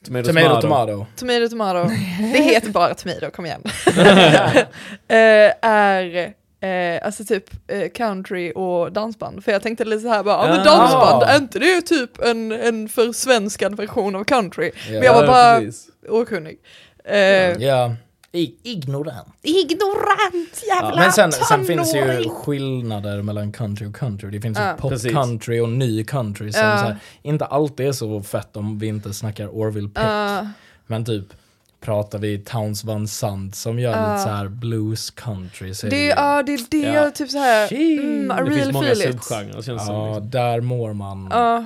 Tomato, Tomato, tomato. tomato tomato, det heter bara tomato, kom igen. eh, är eh, alltså typ eh, country och dansband. För jag tänkte lite så här bara, ja men Ah. dansband, är inte det typ en, en försvenskad version av country? Men jag var Ja, bara precis. okunnig. Eh, Ja. I, ignorant. Ignorant jävla Men sen, sen finns det ju skillnader mellan country och country. Det finns Ja. ju Precis. pop-country och ny country som Ja. så här, inte alltid är så fett om vi inte snackar Orville Peck. Ja. Men typ pratar vi Towns Van Sant som gör Ja. lite så här blues country. Så är Det, ju- ja, det är det Ja. typ så här. Mm, I Det really finns många subgenrer känns det som. ja, Liksom. där mår man Ja.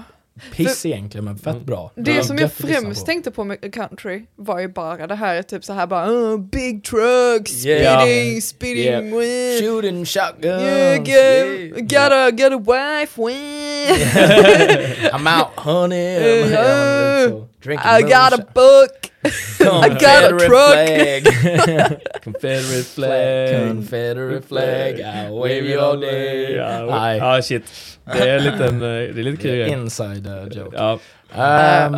piss egentligen men fett bra. Det Ja, som jag främst på. tänkte på med country var ju bara det här typ så här bara uh, big trucks, Yeah. speeding, speeding Yeah. with Shooting shotguns. Yeah, get, yeah. got a got a wife with I'm out honey. Yeah. I'm yeah. so, drinking I got a book I got a Confederate truck flag. Confederate flag. Confederate flag, I wave you all day. Ja, Nej. ja, shit. Det är en liten, eh, det är lite kul. Inside uh, joke. Ja. Um,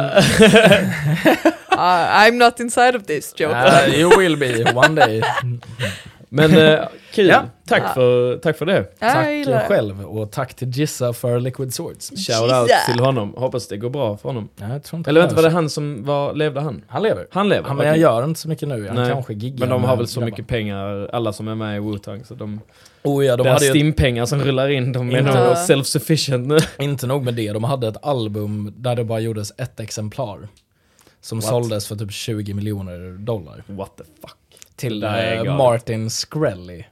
uh, I'm not inside of this joke uh, you will be one day. Men eh, kul. Ja. Tack, Ja. för, tack för det. Ja, jag tack det. själv och tack till Gissa för Liquid Swords. Shout out Jesus. till honom. Hoppas det går bra för honom. Ja, jag tror inte Eller vänta, var det han som var, levde han? Han lever. Han lever? Han, men jag gör inte så mycket nu. Han Nej. kanske giggar Men de har väl så grabbar. mycket pengar, alla som är med i Wu-Tang, så de... Oh ja, de hade ju stimpengar som rullar in, de är Inte- nog self-sufficient nu. inte nog med det, de hade ett album där det bara gjordes ett exemplar. Som What? såldes för typ 20 miljoner dollar. What the fuck? Till galet. Martin Skrelly.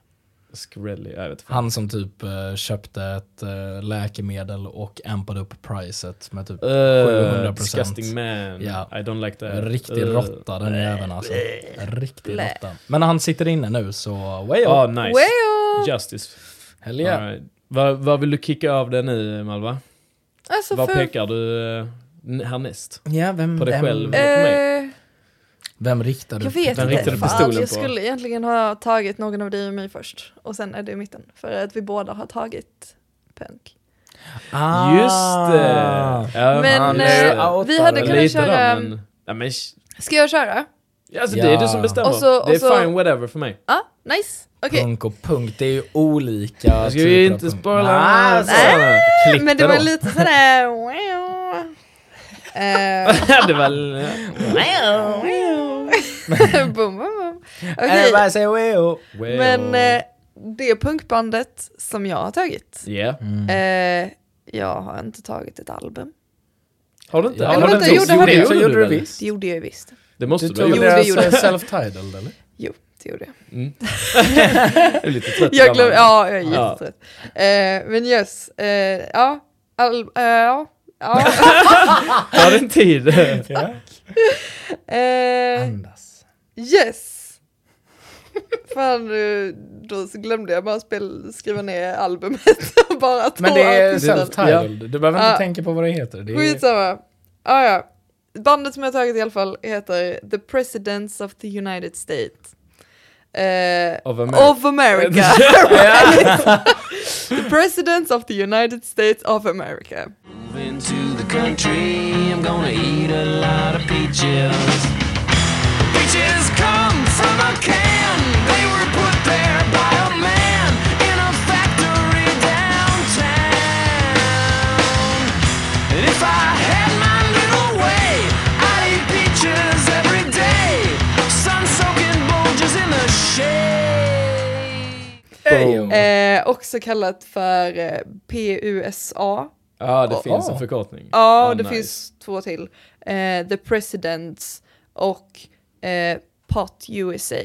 Skrelly, jag vet fan. Han som typ eh, köpte ett eh, läkemedel och ampade upp priset med typ Uh, 700%. disgusting man. Ja. I don't like that. En riktig Uh, råtta den jäveln alltså. Riktig råtta. Men han sitter inne nu så way Ah, up. nice. Well, Justice. Hell yeah. Right. Vad, vad vill du kicka av det nu, Malva? alltså Vad för, pekar du härnäst? Ja, vem, På dig vem, själv? eh, vem riktar du? Jag vet Den inte. riktade Fan, pistolen jag på. skulle egentligen ha tagit någon av dig och mig först. Och sen är det i mitten. För att vi båda har tagit punk. Ah. Just det! Ja, Men, eh, vi hade kunnat Lite köra- då, men... Ja, men sh- Ska jag köra? alltså, Ja. det är du som bestämmer. Och så- det är och så- fine whatever för mig. Ja, nice. Okej. Punk och punk, det är ju olika Jag ska av inte spoila Nej, den så- här. Klipp Men det var då. lite sådär... wow. Eh, det var... boom, boom, boom. Everybody say wow. Well. men eh, det punkbandet som jag har tagit. Yeah. Eh, jag har inte tagit ett album. Har du inte? Ja, Har Eller du vänta, inte? jo, det hade det jag. Gjorde du visst. Det gjorde jag ju visst. Det måste Du du ha gjort. det gjorde jag. self-titled eller? Jo, det gjorde jag. Mm. jag är lite trött. Jag glöm, ja, jag är Ja. jättetrött. Eh, men yes, eh, ja. Al, eh, ja. ja. Ta din tid. eh, Andas. Yes. Fan, nu- då så glömde jag bara spel, skriva ner albumet bara ta Men det är self-titled, du behöver inte Ja. tänka på vad det heter. Det är... Skitsamma. Ah, ja. Bandet som jag tagit i alla fall heter The Presidents of the United States. Eh, Of America. of America. the Presidents of the United States of America. From a can. They were put there by a man in a factory downtown. And if I had my little way, I'd eat peaches every day. Sun soaking bulges in the shade. Heyo. Eh, också kallat för eh, PUSA. Ja, det Oh, finns oh. en förkortning. Ja, Ah, det nice. finns två till. Eh, The Presidents och eh, POT USA.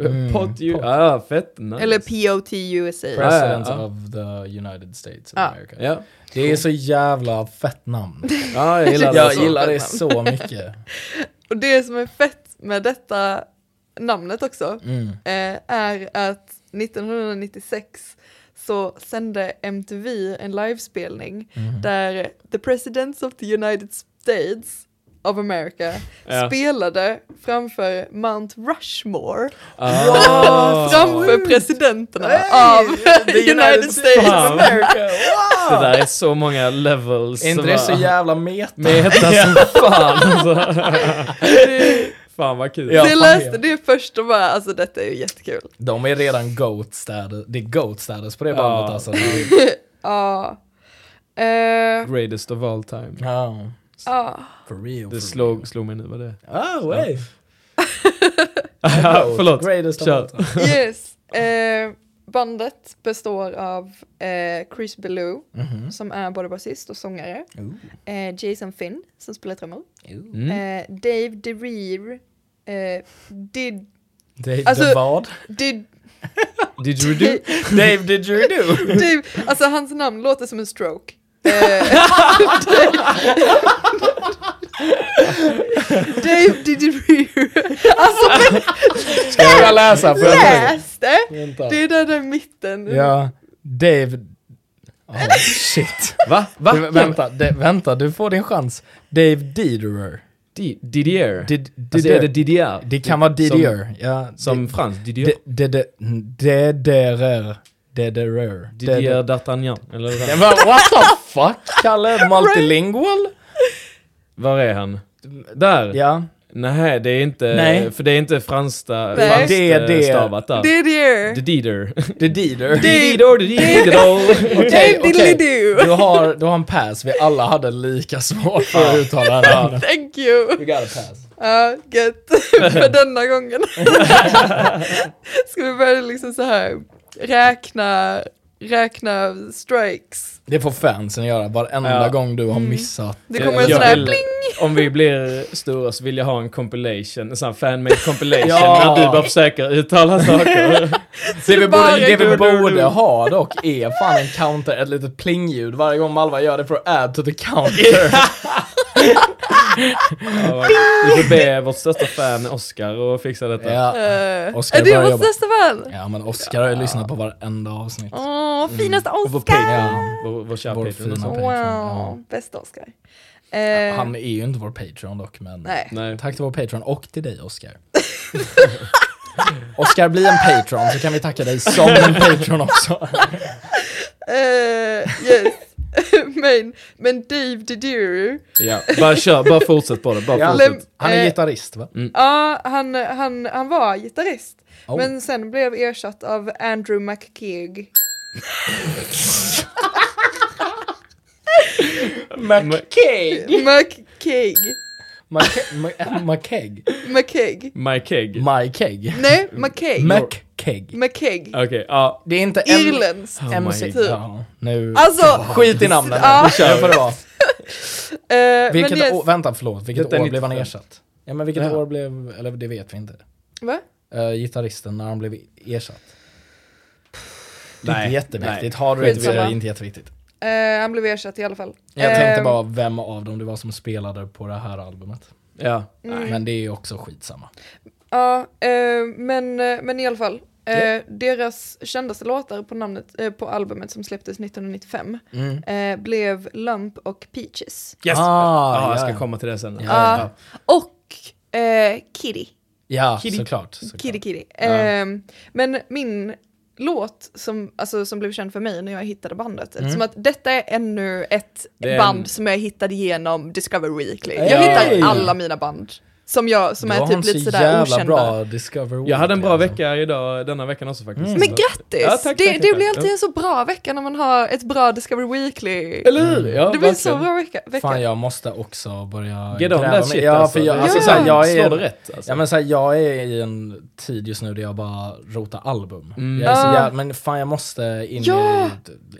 Mm. Pot ju, ah, fett nice. Eller POT USA. President ja, ja. of the United States of Ja. America. Ja, Det är så jävla fett namn. ja jag gillar det. Jag så gillar det så mycket. Och det som är fett med detta namnet också Mm. eh, är att 1996 så sände MTV en livespelning Mm. där The Presidents of the United States of America Ja. spelade framför Mount Rushmore Ah. framför presidenterna av The United States of. America. Det där är så många levels. Är inte det så jävla meta? Meta som fan alltså. Fan vad kul. Ja, fan, läste det först och bara, alltså detta är ju jättekul. De är redan goat status. Det är goat status på det Ja. bandet alltså. Det Ja. Eh, Greatest of all time. Ja. Ja. For real. Det for slog, slog mig nu vad det. Ah. Ja, förlåt. Greatest Kör. Yes. Eh, bandet består av eh, Chris Ballou, Mhm. som är både basist och sångare. Eh, Jason Finn, som spelar trummor. Mm. Eh, Dave DeReer, eh, did, Dave Alltså- the vad? did, Did you do? Dave did you do? Dave, alltså hans namn låter som en stroke. Dave DeReer. Alltså men Ska jag läsa? Får jag läs det! Vänta. Det är där, där i mitten. Ja, Dave... Oh, shit. Va? Va? Du, vänta, det, vänta, du får din chans. Dave Diderer. Di- Didier. Did, Alltså är det Didier? det kan vara Didier. ja, Som det- Frans, Didier. Dederer. Dederer. Didier d'Artagnan, eller vad? What the fuck, Kalle? Multilingual? Var är han? Där? Ja. Nej, det är inte, Nej. för det är inte fransta, franskt Det är det. stavat där. Det det. Det är Dider. Dider, Dider. Okej, okej. Du har, du har en pass. Vi alla hade lika svårt för att uttala den. Thank you. You got a pass. Ja, gött. För denna gången. Ska vi börja liksom så här räkna, räkna strikes. Det får fansen göra varenda Ja. gång du har missat. Det kommer en sån här vill-. Om vi blir stora så vill jag ha en compilation, en sån här fan-made compilation, Ja. när du bara försöker uttala saker. Det vi, borde, det vi du- borde ha dock är fan en counter, ett litet plingljud varje gång Malva gör det för att add to the counter. Ja, vi får be vårt största fan Oscar att fixa detta. ja. Uh, Oscar är det börjar vårt jobba. största vän? ja, men Oscar har ju lyssnat på varenda avsnitt. Åh, finaste Och vår Oscar! Patreon, vår, vår kära Vår Patreon. Patreon, ja. Wow, bästa Oscar. Eh, Han är ju inte vår Patreon dock, men Nej. Nej. tack till vår Patreon och till dig Oscar. Oscar, bli en Patreon så kan vi tacka dig som en Patreon också. Eh, yes. men, men Dave Didier, Ja, bara kör, bara fortsätt på det, bara Ja. fortsätt. Han är Eh, gitarrist va? ja han, han, han var gitarrist. Oh. Men sen blev ersatt av Andrew McKeag. McKeg! McKeag. McKeg? McKeag. My keg. MyKeg? Nej, McKeag. McKeg? McKeag. Okej, ja. Det är inte en... Irländskt. Oh MC. God. Ja, nu... Alltså, Skit i namnen Ja. nu, det får det vara. eh, Vilket men yes. år, vänta förlåt, vilket år blev han 95. ersatt? Ja men vilket Ja. år blev, eller det vet vi inte. Va? Uh, gitarristen när han blev ersatt. Det är Nej, inte jätteviktigt, nej. har du inte det är inte jätteviktigt. Eh, han blev ersatt i alla fall. Jag tänkte Eh, bara vem av dem det var som spelade på det här albumet. Ja. Mm. Men det är ju också skitsamma. Ja, eh, men, men i alla fall. Ja. Deras kändaste låtar på, namnet, på albumet som släpptes 1995 Mm. blev Lump och Peaches. Yes! Ah, ja, jag ja, ska komma till det sen. Ja. Och Kitty. Ja, Kitty. såklart. såklart. Kitty Kitty. Ja. Eh, men min låt som, alltså, som blev känd för mig när jag hittade bandet, Mm. som att detta är ännu ett är band som jag hittade genom Discover Weekly. Ja. Jag hittar alla mina band Som, jag, som Du är typ lite så sådär jävla okända. bra Discover Jag hade en bra vecka idag, denna veckan också faktiskt. Mm. Men grattis! Ja, tack, det, tack, det tack, blir alltid en så bra vecka när man har ett bra Discovery Weekly. Eller hur? Ja, det blir en så bra vecka. vecka. Fan jag måste också börja Get on that shit ja, alltså. för jag, Det är alltså, Ja. jag Slår det är, rätt alltså. Ja men så här, jag är i en tid just nu där jag bara rotar album. Mm. Jag är så jävla, men fan jag måste in Ja.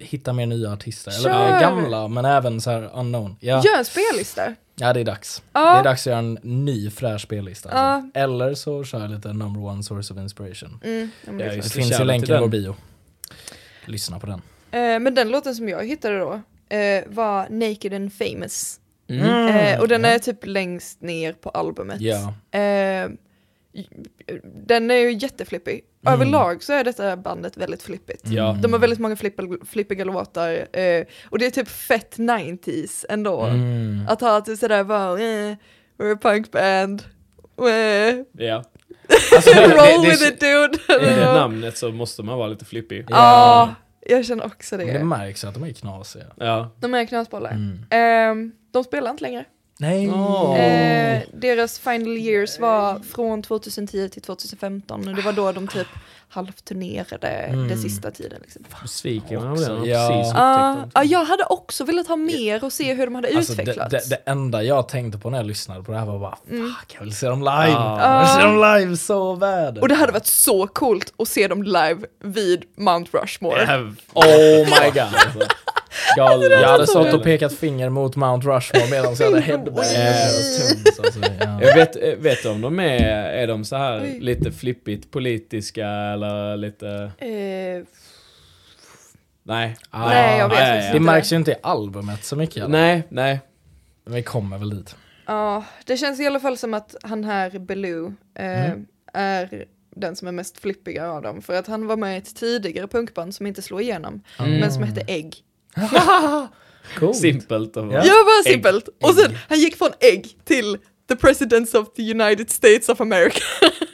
i, hitta mer nya artister. Kör. Eller gamla, men även så här unknown. Ja, Gör en spellista. Ja det är dags. Ja. Det är dags att göra en ny fräsch spellista. Alltså. Ja. Eller så kör jag lite number one source of inspiration. Mm, ja, det finns ju länk i vår bio. Lyssna på den. Eh, men den låten som jag hittade då eh, var Naked and Famous. Mm. Eh, och den ja. är typ längst ner på albumet. Ja. Eh, den är ju jätteflippig. Mm. Överlag så är detta bandet väldigt flippigt. Ja. De har väldigt många flippel, flippiga låtar eh, och det är typ fett 90s ändå. Mm. Att ha till sådär bara, eh, we're a punk band. Eh, Ja. Alltså, det- roll det- with det- it dude. I det namnet så måste man vara lite flippig. Ja, jag känner också Men det det. märks att de är knasiga. Ja. De är knasbollar. Mm. Eh, de spelar inte längre. Nej. Åh. Eh, deras final years var från 2010 till 2015 och det var då de typ halvturnerade Mm. den sista tiden. Liksom. Också, den. Jag ja. Ah, ja, den. jag hade också velat ha mer och se hur de hade Alltså, det, utvecklats. det, det enda jag tänkte på när jag lyssnade på det här var bara Mm. fuck, jag vill se dem live. Ah. Jag vill se dem live så bad. Och det hade varit så coolt att se dem live vid Mount Rushmore. Ja, Oh my god. alltså. Galen. Jag hade stått och pekat finger mot Mount Rushmore medan jag hade tums. Alltså, ja. Jag vet, eh, vet om de är, är de så här Oj. lite flippigt politiska eller lite... Eh, Nej. Ah, Nej, jag vet nej, faktiskt Det inte. märks ju inte i albumet så mycket. eller? Nej, nej. Men vi kommer väl dit. Ja, det känns i alla fall som att han här, Beloo, eh, Mm. är den som är mest flippiga av dem. För att han var med i ett tidigare punkband som inte slog igenom, Mm. men som hette Ägg. Coolt. Simpelt och Ja. Ja, bara Ägg. simpelt. Och sen, han gick från Ägg till The Presidents of the United States of America.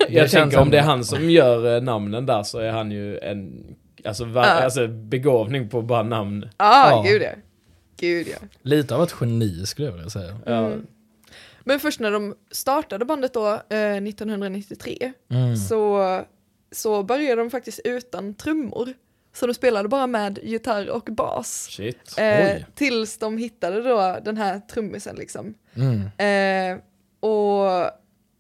Jag tänker om det är han som gör eh, namnen där så är han ju en alltså, va, Ja. alltså begåvning på bara namn. ah, Ja. gud ja. Gud ja. Lite av ett geni skulle jag vilja säga. Mm. Men först när de startade bandet då, eh, 1993, Mm. så, så började de faktiskt utan trummor. Så de spelade bara med gitarr och bas. Eh, tills de hittade då den här trummisen liksom. Mm. Eh, och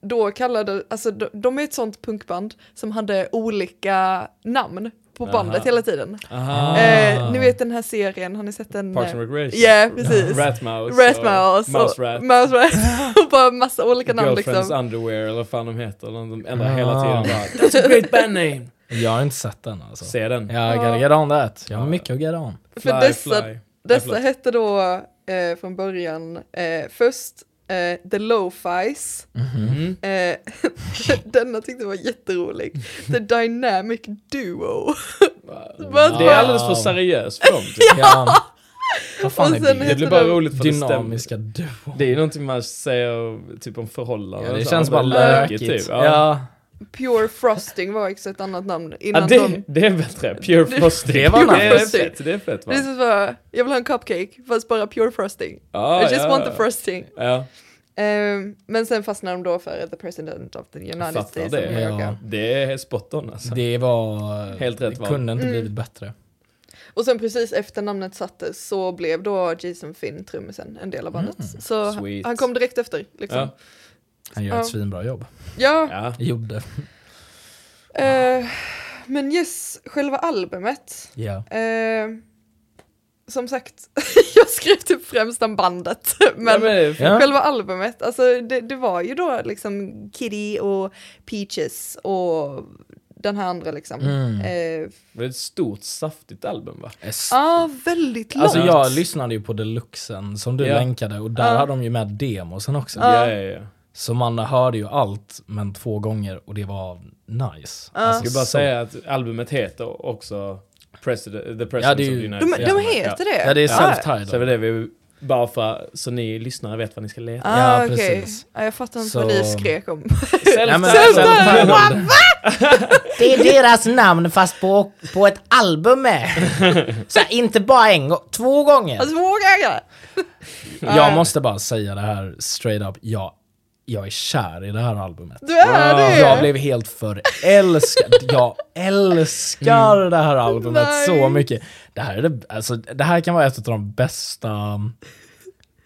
då kallade, alltså de, de är ett sånt punkband som hade olika namn på bandet Aha. hela tiden. Eh, ni vet den här serien, har ni sett den? Parks and Recreation. Ja, precis. Ratmouse. Ratmouse. och och- Mouse Rat. Mouse Rat. och bara massa olika namn Girlfriends liksom. Underwear eller vad fan de heter. De ändrar Ah. hela tiden bara That's a great band name. Jag har inte sett den alltså. Se den. Jag gotta get on that. Jag har mycket att get on. För Fly, dessa- fly. Dessa förlåt. hette då eh, från början eh, först eh, The Lo-Fi's. Mm. Eh, denna tyckte jag var jätterolig. The Dynamic Duo. Vad Det är alldeles för Wow. seriöst för dem. Typ. Ja. Vad fan Och är det? Det blir bara roligt för. Dynamiska duo. Det är ju någonting man säger typ om förhållanden. Ja, det känns bara lökigt. Typ. Ja. Ja. Pure Frosting var också ett annat namn innan det, de... det är bättre. Pure Frosting. det var det är Frosting. fett. Det är fett va? Det är så bara, jag vill ha en cupcake fast bara pure frosting. Ja, I just ja. want the frosting. Ja, Ehm, men sen fastnade de då för the president of the United fattar States det. of America. Ja. det är spot on alltså. Det var... Helt rätt Det kunde inte Mm. blivit bättre. Och sen precis efter namnet sattes så blev då Jason Finn trummisen en del av bandet. Mm, så sweet. han kom direkt efter. Liksom. Ja. Han gör Ja. ett svinbra jobb. Ja, Ja. Gjorde. eh, men yes, själva albumet. Ja. Eh, som sagt, jag skrev typ främst om bandet. Men, ja, men, själva albumet, alltså det, det var ju då liksom Kitty och Peaches och den här andra liksom. Mm. Eh, det är ett stort saftigt album va? Ja, väldigt långt. Alltså jag lyssnade ju på deluxen som du Ja. länkade och där Ja. hade de ju med demosen också. Ja. Ja, ja, ja. Så man hörde ju allt men två gånger och det var nice. Ja. Jag ska bara så- säga att albumet heter också President, The President Ja, det är ju- of the United de, States. de heter det? Ja det är Ja. self-titled. Så det vi, bara för så ni lyssnare vet vad ni ska leta. Ah, Ja, okej. precis. Ja, jag fattar inte Så- vad ni skrek om. Self-titled. self-titled. Det är deras namn fast på, på ett album med. Så inte bara en gång, två gånger. Alltså vågar jag? Jag måste bara säga det här straight up, jag jag är kär i det här albumet. Du är det? Jag blev helt förälskad. Jag älskar det här albumet så Nej. mycket. Det här, är det, alltså, det här kan vara ett av de bästa,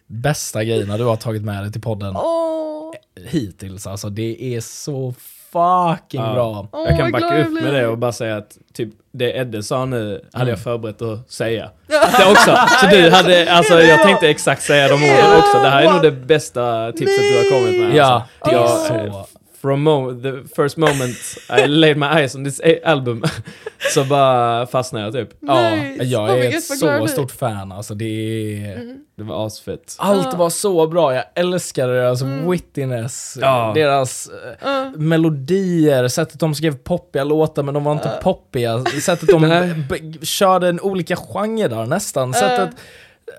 bästa grejerna du har tagit med dig till podden Åh, hittills. Alltså, det är så fucking Ja. bra. åh, jag kan backa upp med det och bara säga att typ det Edde sa nu hade Mm. jag förberett att säga. Det också. Så du hade, alltså jag tänkte exakt säga de orden också. Det här är nog det bästa tipset du har kommit med. Ja, alltså. det är Jag, så... From mo- the first moment I laid my eyes on this album så bara fastnade jag typ. Ja, Nice. jag Oh my är God, ett jag så stort fan. Alltså, det är... Det var asfett. Allt var så bra, jag älskade deras Mm. wittiness, Ja. deras eh, melodier, sättet de skrev poppiga låtar men de var inte poppiga, sättet de körde en olika genrer nästan, sättet,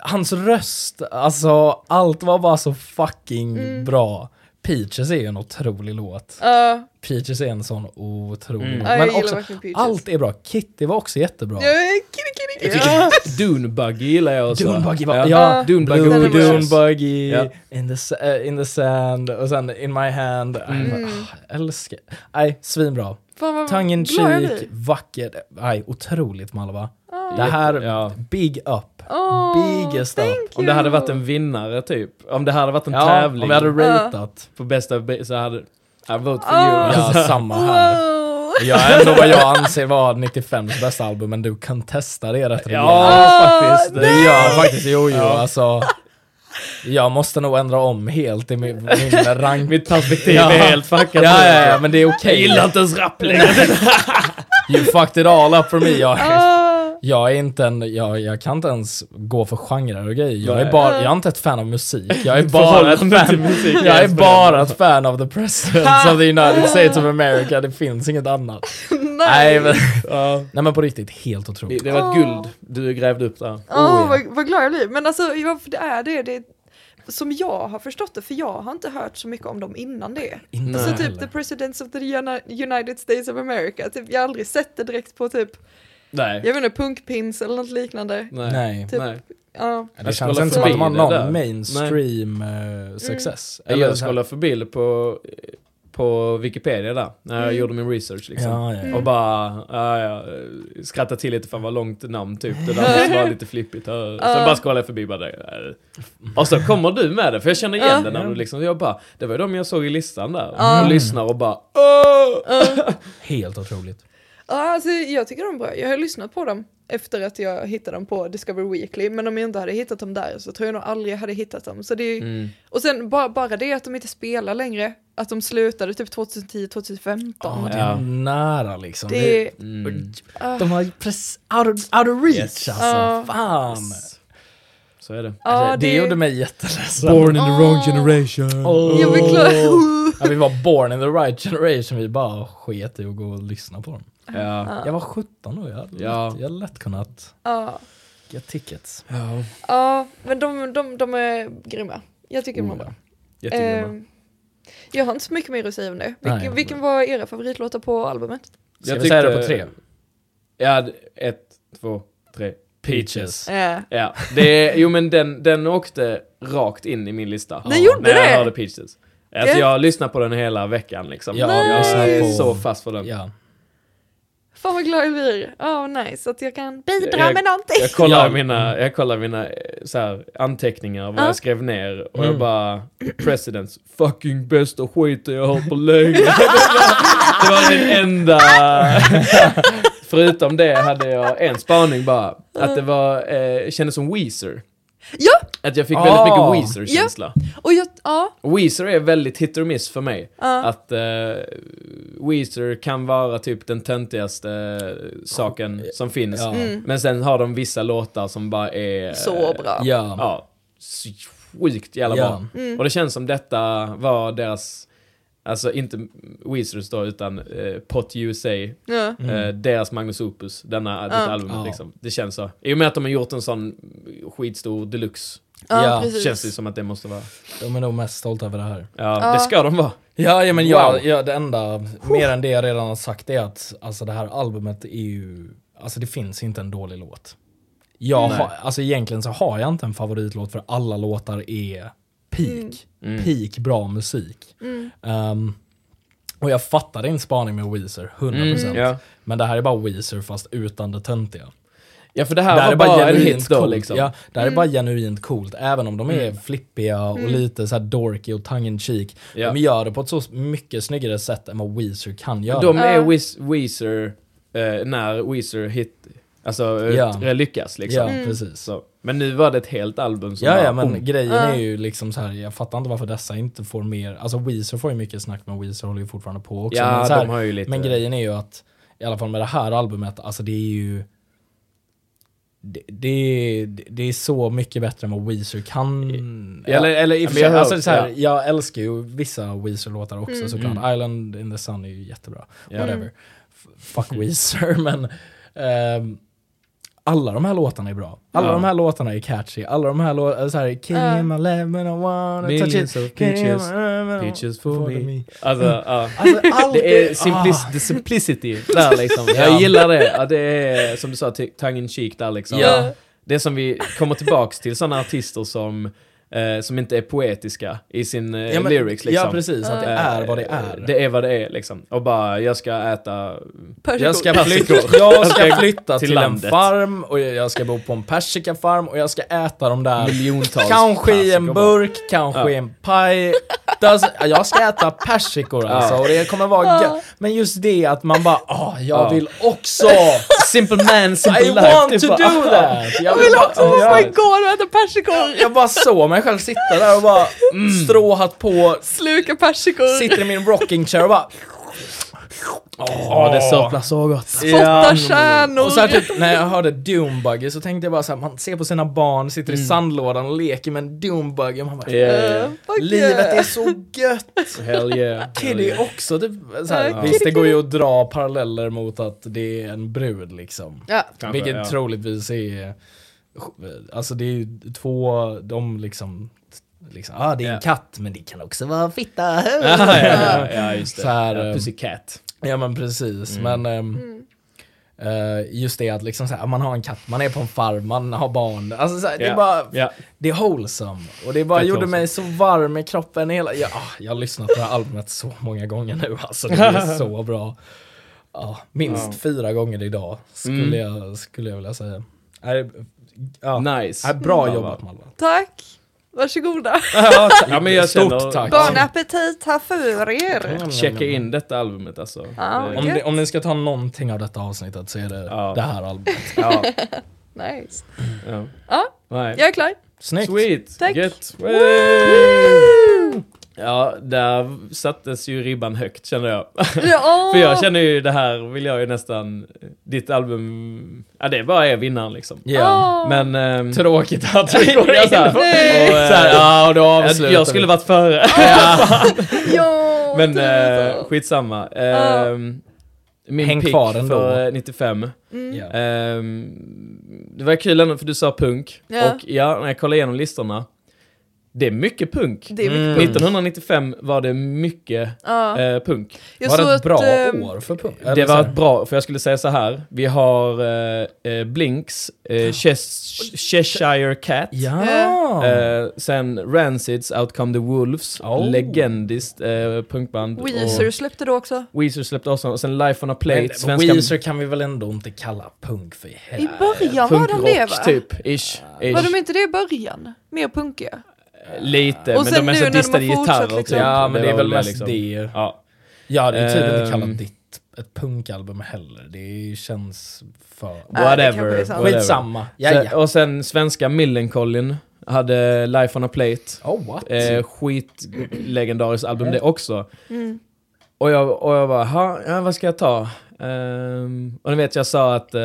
hans röst, alltså allt var bara så fucking Mm. bra. Peaches är ju en otrolig låt. Ja, Peaches är en sån otrolig Mm. låt. Ja, Men också, allt är bra. Kitty var också jättebra. jag är kitty kitty Jag kitty. tycker Dune Buggy gillar jag också. Dune Buggy var, ja, ja. Dune Buggy Blue och Dune Witches. Buggy, Ja. in, the, eh, in the sand och sen In My Hand. Mm. Mm. älskar. Nej, svinbra. Fan Tongue in cheek, blir. vacker. Nej, otroligt Malva. Det här, Ja. big up. Åh, Biggest up. Om det hade varit en vinnare typ. Om det hade varit en Ja, tävling om vi hade ratat. på bästa så hade I vote for Ah. you. Ja, samma här. Wow. Jag är ändå vad jag anser vara 95s bästa album, men du kan testa det rätt. Ja, faktiskt. Det gör faktiskt, jo jo, Ja. alltså. Jag måste nog ändra om helt i min, min rank. Mitt perspektiv Ja. är helt fuckat. Ja, ja, ja, men det är okej. Jag gillar inte ens rap längre. You fucked it all up for me. Jag, jag är inte en, jag, jag kan inte ens gå för genrer och grejer. Jag är, Nej. bara, jag är inte ett fan av musik. Jag är bara ett fan, musik jag är bara ett fan of the presidents of the United States of America. Det finns inget annat. Nej men, Ja. nej men på riktigt, helt Det, otroligt. det var ett guld du grävde upp där. Oh, ja. vad, vad glad jag blir. Men alltså, ja, det är det, det. Som jag har förstått det, för jag har inte hört så mycket om dem innan det. Inte Alltså typ heller. The Presidents of the Uni- United States of America, typ, jag har aldrig sett det direkt på typ, Nej. jag vet inte, punkpins eller något liknande. Nej. Nej. Typ, Nej. Ja. Det Jag känns inte som att de har det där. någon mainstream eh, success. Eller Eller jag scrollade förbi på, på Wikipedia där, när jag gjorde min research liksom. Ja, ja, ja. Och bara, ja, ja, skrattade till lite för vad långt namn typ. Det där vara lite flippigt. Så bara scrollade jag förbi bara det. Och så kommer du med det, för jag känner igen Ja. det när du liksom, jag bara, det var ju de jag såg i listan där. Och lyssnar och bara! Helt otroligt. Ja, alltså, jag tycker de är bra. Jag har lyssnat på dem efter att jag hittade dem på Discover Weekly. Men om jag inte hade hittat dem där så tror jag nog aldrig jag hade hittat dem. Så det är, Mm. Och sen bara, bara det att de inte spelar längre. Att de slutade typ 2010-2015. Ja, det är Ja. nära liksom. Det, Mm. ah, De har ju precis out of, out of reach Yes. alltså. Ja. Fan. Så är det. ja, det, det gjorde mig jätteledsen. Born in the wrong Åh. generation. Åh. jag. Ja, vi var born in the right generation, vi bara sket i att gå och lyssna på dem. Ja. Jag var 17 då, jag hade, Ja. lätt, jag lätt kunnat Ja, get tickets. Ja. ja, men de, de, de är grymma. Jag tycker de är Oh, bra. Jättegrymma. Eh, jag har inte så mycket mer att säga om det. Nej. Vilken, vilken var era favoritlåtar på albumet? Ska Jag vi säga det på tre? Ja, ett, två, tre. Peaches. Eh, Ja, det, jo men den, den åkte rakt in i min lista. Den gjorde när jag det? hörde Peaches. Alltså Ja. jag lyssnade på den hela veckan liksom. Ja, jag är så fast för den. Ja. Fan vad glad jag blir. Ja, nice att jag kan bidra Jag- med någonting. Jag kollar Ja. mina, jag kollar mina eh, så här, anteckningar, vad Ja. jag skrev ner och Mm. jag bara Presidents, fucking bästa skiten jag har på länge. det var min enda... Förutom det hade jag en spaning bara, att det var, eh, kändes som Weezer. Ja, Att jag fick Ah. väldigt mycket Weezer-känsla. och jag, ja, Weezer är väldigt hit or miss för mig. ja. Att eh, Weezer kan vara typ den töntigaste eh, saken som finns. Ja. Mm. Men sen har de vissa låtar som bara är... så bra. Ja. Ja, sjukt jävla Ja. bra. Mm. Och det känns som detta var deras, alltså inte Weezers då, utan eh, Pot USA, Ja. eh, deras Magnus Opus, denna, detta Ja. albumet Ja. liksom. Det känns så. I och med att de har gjort en sån skitstor deluxe, Ja, Ja, känns det som att det måste vara. De är nog mest stolta över det här. Ja, Ja. det ska de vara. Ja, ja men jag, Wow. jag, det enda, mer än det jag redan har sagt är att alltså det här albumet är ju, alltså det finns inte en dålig låt. Jag har, alltså egentligen så har jag inte en favoritlåt för alla låtar är peak. Mm. Peak bra musik. Mm. Ehm, och jag fattar din spaning med Weezer, 100%. Mm, ja. Men det här är bara Weezer fast utan det töntiga. ja, för det här det här var är bara bara en genuint hit då coolt. liksom. Ja, det här är bara genuint coolt. Även om de är flippiga och Mm. lite så här dorky och tongue in cheek. Ja. De gör det på ett så mycket snyggare sätt än vad Weezer kan göra. De är. Wiz, Weezer eh, när Weezer hit, alltså t- lyckas liksom. Ja, Mm. precis. Så. Men nu var det ett helt album som Ja, ja, men boom. grejen är ju liksom så här. jag fattar inte varför dessa inte får mer, alltså Weezer får ju mycket snack men Weezer håller ju fortfarande på också. Ja, men, så här, de har ju lite... men grejen är ju att, i alla fall med det här albumet, alltså det är ju det, det, är- det är så mycket bättre än vad Weezer kan. Ja. Eller, eller i jag alltså, så här, ja. jag älskar ju vissa Weezer-låtar också Mm. såklart. Mm. Island in the Sun är ju jättebra. Ja. Whatever. F- Fuck Weezer, men ehm, alla de här låtarna är bra. Alla Ja. de här låtarna är catchy. Alla de här låtarna, såhär, Can Ja. you my lemon, I wanna touch it. of peaches, peaches for me. me. Alltså, ja. Alltså, allt Det är simplic- ah. the simplicity där liksom. Ja. Jag gillar det. Ja, det är som du sa, tongue in cheek där liksom. Ja. Det som vi kommer tillbaks till sådana artister som, eh, som inte är poetiska i sin eh, Ja, men- lyrics liksom. Ja precis, att det Eh, är vad det är. Det är vad det är liksom. Och bara, jag ska äta... Jag ska, Persikor. flytta, jag ska flytta Till till, en farm och jag ska bo på en persikafarm och jag ska äta de där Miljontals Kanske i en persikor bara. burk, kanske Ja. i en paj. Jag ska äta persikor alltså och det kommer vara gött. Men just det att man bara, ah, jag Ja. vill också. Simple man, simple I life. want typ to bara, do that. Jag Jag vill också oh ja. my god och äta persikor! Jag bara såg mig själv sitta där och bara stråhat på, Sluka persikor! sitter i min rocking chair och bara Ja, det sörplar så gott. Spotta kärnor! Och så typ, när jag hörde Doombuggy så tänkte jag bara så här, man ser på sina barn, sitter i sandlådan och leker med en Doombuggy man bara. Eh, fuck livet yeah. är så gött! Hell yeah. Kiddy också, typ, så här, Ja, visst det går ju att dra paralleller mot att det är en brud liksom. Ja, Kanske, Vilket ja. troligtvis är, alltså det är ju två, de liksom, liksom ah det är en katt men det kan också vara fitta. Ja, ja, ja, just det. Så här, ja, eh, Pussycat. Ja men precis, Mm. men ehm, Mm. eh, just det att liksom så här, man har en katt, man är på en farm, man har barn. Alltså så här, det är bara, ja. det är wholesome. Och det bara Fett gjorde wholesome. mig så varm i kroppen hela, ja, ah, jag har lyssnat på det här albumet så många gånger nu alltså, det är så bra. Ja, minst Ja. fyra gånger idag skulle, Mm. jag, skulle jag vilja säga. Ja, Nice. är bra Ja, jobbat va. Malva. Tack! Varsågoda. Ja, men jag Stort känner- tack. Bon appetit här för er! Checka in detta albumet alltså. Ja, Det- Om ni, om ni ska ta någonting av detta avsnittet så är det Ja. det här albumet. Ja. Nice. ja. Ja, Nej. jag är klar. Snyggt! Sweet! Tack. Gött! Ja, där sattes ju ribban högt känner jag. Ja. För jag känner ju det här vill jag ju nästan, ditt album, ja det bara är vinnaren liksom. Ja. Åh. Men... ehm, Tråkigt att vi går jag, in så här, på... och, eh, Så här, ja, och då avslutar jag skulle vi. varit före. Ja, Men du eh, så. skitsamma. Ehm, min Häng pick kvar ändå. för eh, 95. Mm. Ehm, det var kul ändå för du sa punk. Ja. Och ja, när jag kollar igenom listorna. Det är mycket punk. Det är mycket Mm. punk. 1995 var det mycket Ja. eh, punk. Jag var det ett bra ehm, år för punk? Det var ett bra, för jag skulle säga så här. Vi har eh, eh, Blinks, eh, Ches- Cheshire Cat. Ja! Eh, sen Rancids Outcome the Wolves, Oh. legendiskt eh, punkband. Weezer släppte då också. Och Weezer släppte också, och sen Life on a Plate, Men svenska Weezer kan vi väl ändå inte kalla punk för I helvete? början var de det va? typ, ish. ish. Var de inte det i början? Mer punkiga? Lite, Och men de är nu så distade gitarrer liksom. Ja, men det är väl det, mest liksom. det. Ja. Jag hade ju typ inte Ehm. kallat ditt ett punkalbum heller. Det känns för... Whatever. är sant. whatever. Skitsamma. Ja. och sen svenska Millencolin hade Life on a Plate. Oh what? Eh, skitlegendariskt album det också. Mm. Och jag, och jag bara, "Ha, ja, vad ska jag ta? Ehm, och ni vet, jag sa att eh,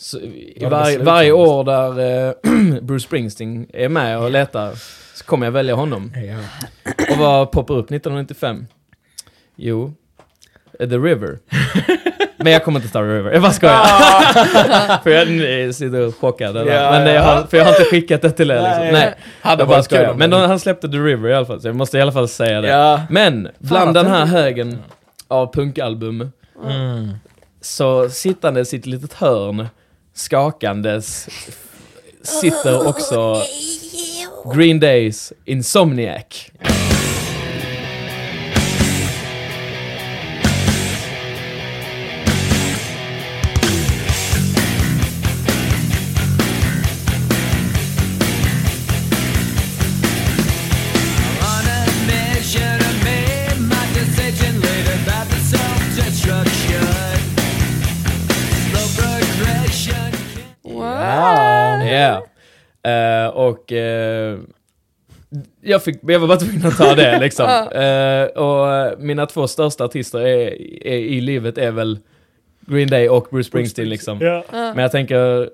så, i det varje, år där eh, Bruce Springsteen är med och letar så kommer jag välja honom. Och vad poppar upp 1995? Jo, eh, The River. Men jag kommer inte ta The River, jag bara skojar. för jag eh, sitter chockad. Eller? Ja, Men jag har, för jag har inte skickat det till er liksom. Nej. Nej, Hade jag bara skojar. Men då, han släppte The River i alla fall, så jag måste i alla fall säga det. Ja. Men, bland att den här högen av punkalbum, Mm. så sittandes i ett litet hörn, skakandes, sitter också Green Days Insomniac. Eh, och eh, jag, fick, jag var bara tvungen att ta det liksom. Eh, och mina två största artister är, är, i livet är väl Green Day och Bruce Springsteen liksom. Men jag tänker,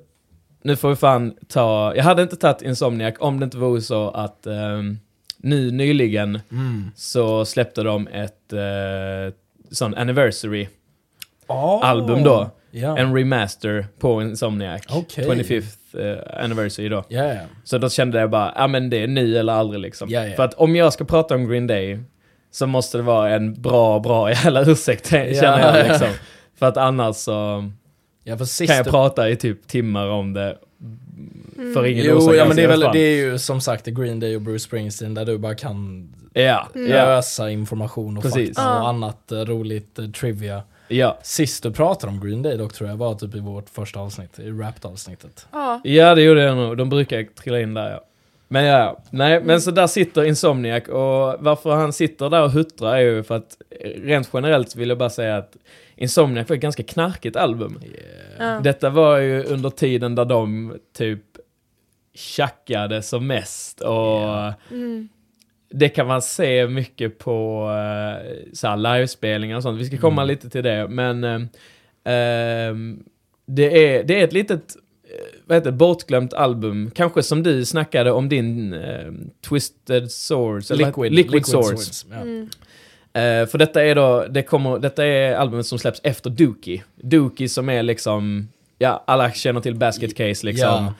nu får vi fan ta, jag hade inte tagit Insomniac om det inte vore så att ehm, nu nyligen Mm. så släppte de ett uh, sån anniversary Ah. album då. Ja. En remaster på Insomniac. Okej. 25th eh, anniversary då. Ja. Så då kände jag bara, ja men det är nu eller aldrig liksom. Ja. För att om jag ska prata om Green Day så måste det vara en bra, bra jävla ursäkt känner jag liksom. För att annars så ja för sist kan jag prata i typ timmar om det. För ingen Jo, ja men det är, väl, det är ju som sagt Green Day och Bruce Springsteen där du bara kan ja, lösa information och Precis. fakta och annat eh, roligt eh, trivia. Ja. Sist du pratade om Green Day dock tror jag var typ i vårt första avsnitt, i Wrapped-avsnittet. Ja. Ja, det gjorde jag nog. De brukar trilla in där ja. Men ja, nej, men så där sitter Insomniac och varför han sitter där och huttrar är ju för att rent generellt vill jag bara säga att Insomniac var ett ganska knarkigt album. Ja. Detta var ju under tiden där de typ tjackade som mest och Mm. Det kan man se mycket på uh, så här livespelningar och sånt. Vi ska komma lite till det, men ehm, det, är, det är ett litet eh, vad heter bortglömt album. Kanske som du snackade om din eh, Twisted Swords. vad- Liquid, Liquid, Swords. Ja. Mm. Eh, för detta är då, det kommer, detta är albumet som släpps efter Dookie. Dookie som är liksom, ja alla känner till Basket Case liksom. Ja.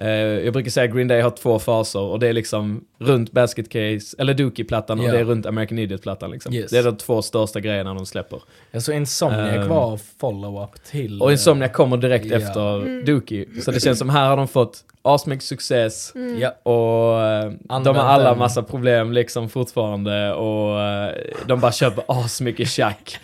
Eh, jag brukar säga att Green Day har två faser och det är liksom runt Basket Case, eller Dookie-plattan Ja. och det är runt American Idiot-plattan liksom. Yes. Det är de två största grejerna de släpper. Ja, så Insomniac Ehm. var follow-up till... Och Insomnia kommer direkt Ja. efter Dookie. Så det känns som här har de fått asmycket success Mm. Och eh, de har alla massa problem liksom fortfarande och eh, de bara köper asmycket tjack.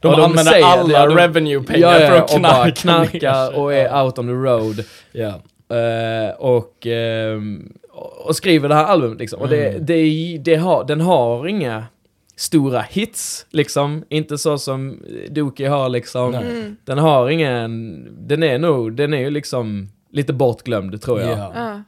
De Och använder säger- alla ja, de- revenue-pengar Ja, ja, för att och bara knarka knarkar och är out on the road. Ja. Eh, och, ehm, och skriver det här albumet liksom. Och det, Mm. det, det har, den har inga stora hits, liksom. Inte så som Dookie har liksom. Mm. Den har ingen, den är nog, den är ju liksom lite bortglömd tror jag. Ja. Ja.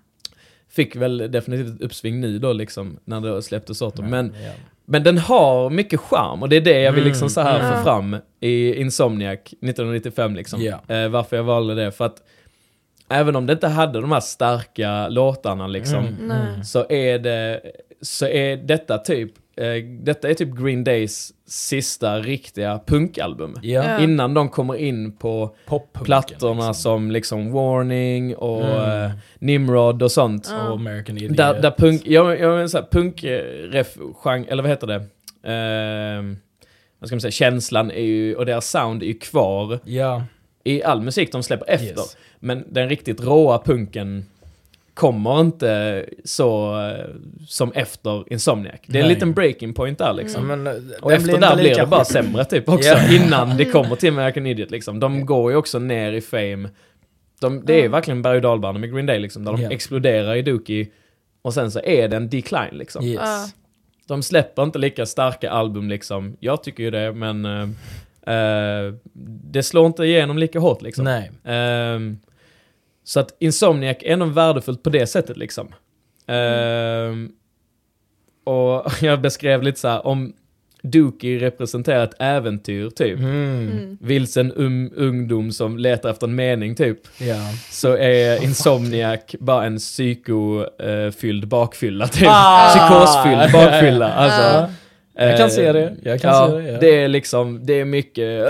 Fick väl definitivt ett uppsving nu då liksom, när det släpptes åt dem. Men, Ja. men den har mycket charm och det är det jag vill liksom så här Mm. få fram i Insomniac 1995 liksom. Eh, varför jag valde det, för att även om det inte hade de här starka låtarna liksom, Mm. Nej. så är det, så är detta typ, eh, detta är typ Green Days sista riktiga punkalbum. Ja. Innan de kommer in på plattorna liksom. som liksom Warning och Mm. eh, Nimrod och sånt. Och American Idiot. Där, där punk, jag, jag menar såhär, punkref genre, eller vad heter det? Ehm, vad ska man säga, känslan är ju, och deras sound är ju kvar Ja. I all musik de släpper efter. Yes. Men den riktigt råa punken kommer inte så eh, som efter Insomniac. Det är en Nej. liten breaking point där liksom. Ja, men, eh, Och efter där blir det bara sämre typ också, Ja. innan det kommer till American Idiot liksom. De går ju också ner i fame. De, det är verkligen berg och dalbana med Green Day liksom, där de Ja. exploderar i Dookie och sen så är det en decline liksom. Yes. Ja. De släpper inte lika starka album liksom. Jag tycker ju det, men eh, eh, det slår inte igenom lika hårt liksom. Nej. Ehm, så att Insomniac är nog värdefullt på det sättet liksom. Ehm, och jag beskrev lite så här om Dookie representerar ett äventyr typ. Mm. Mm. Vilsen um, ungdom som letar efter en mening typ. Ja. Så är Insomniac bara en psykofylld bakfylla typ. Ah! Psykosfylld bakfylla. Alltså, Jag kan eh, se det. Jag kan ja, se det, ja. det är liksom, det är mycket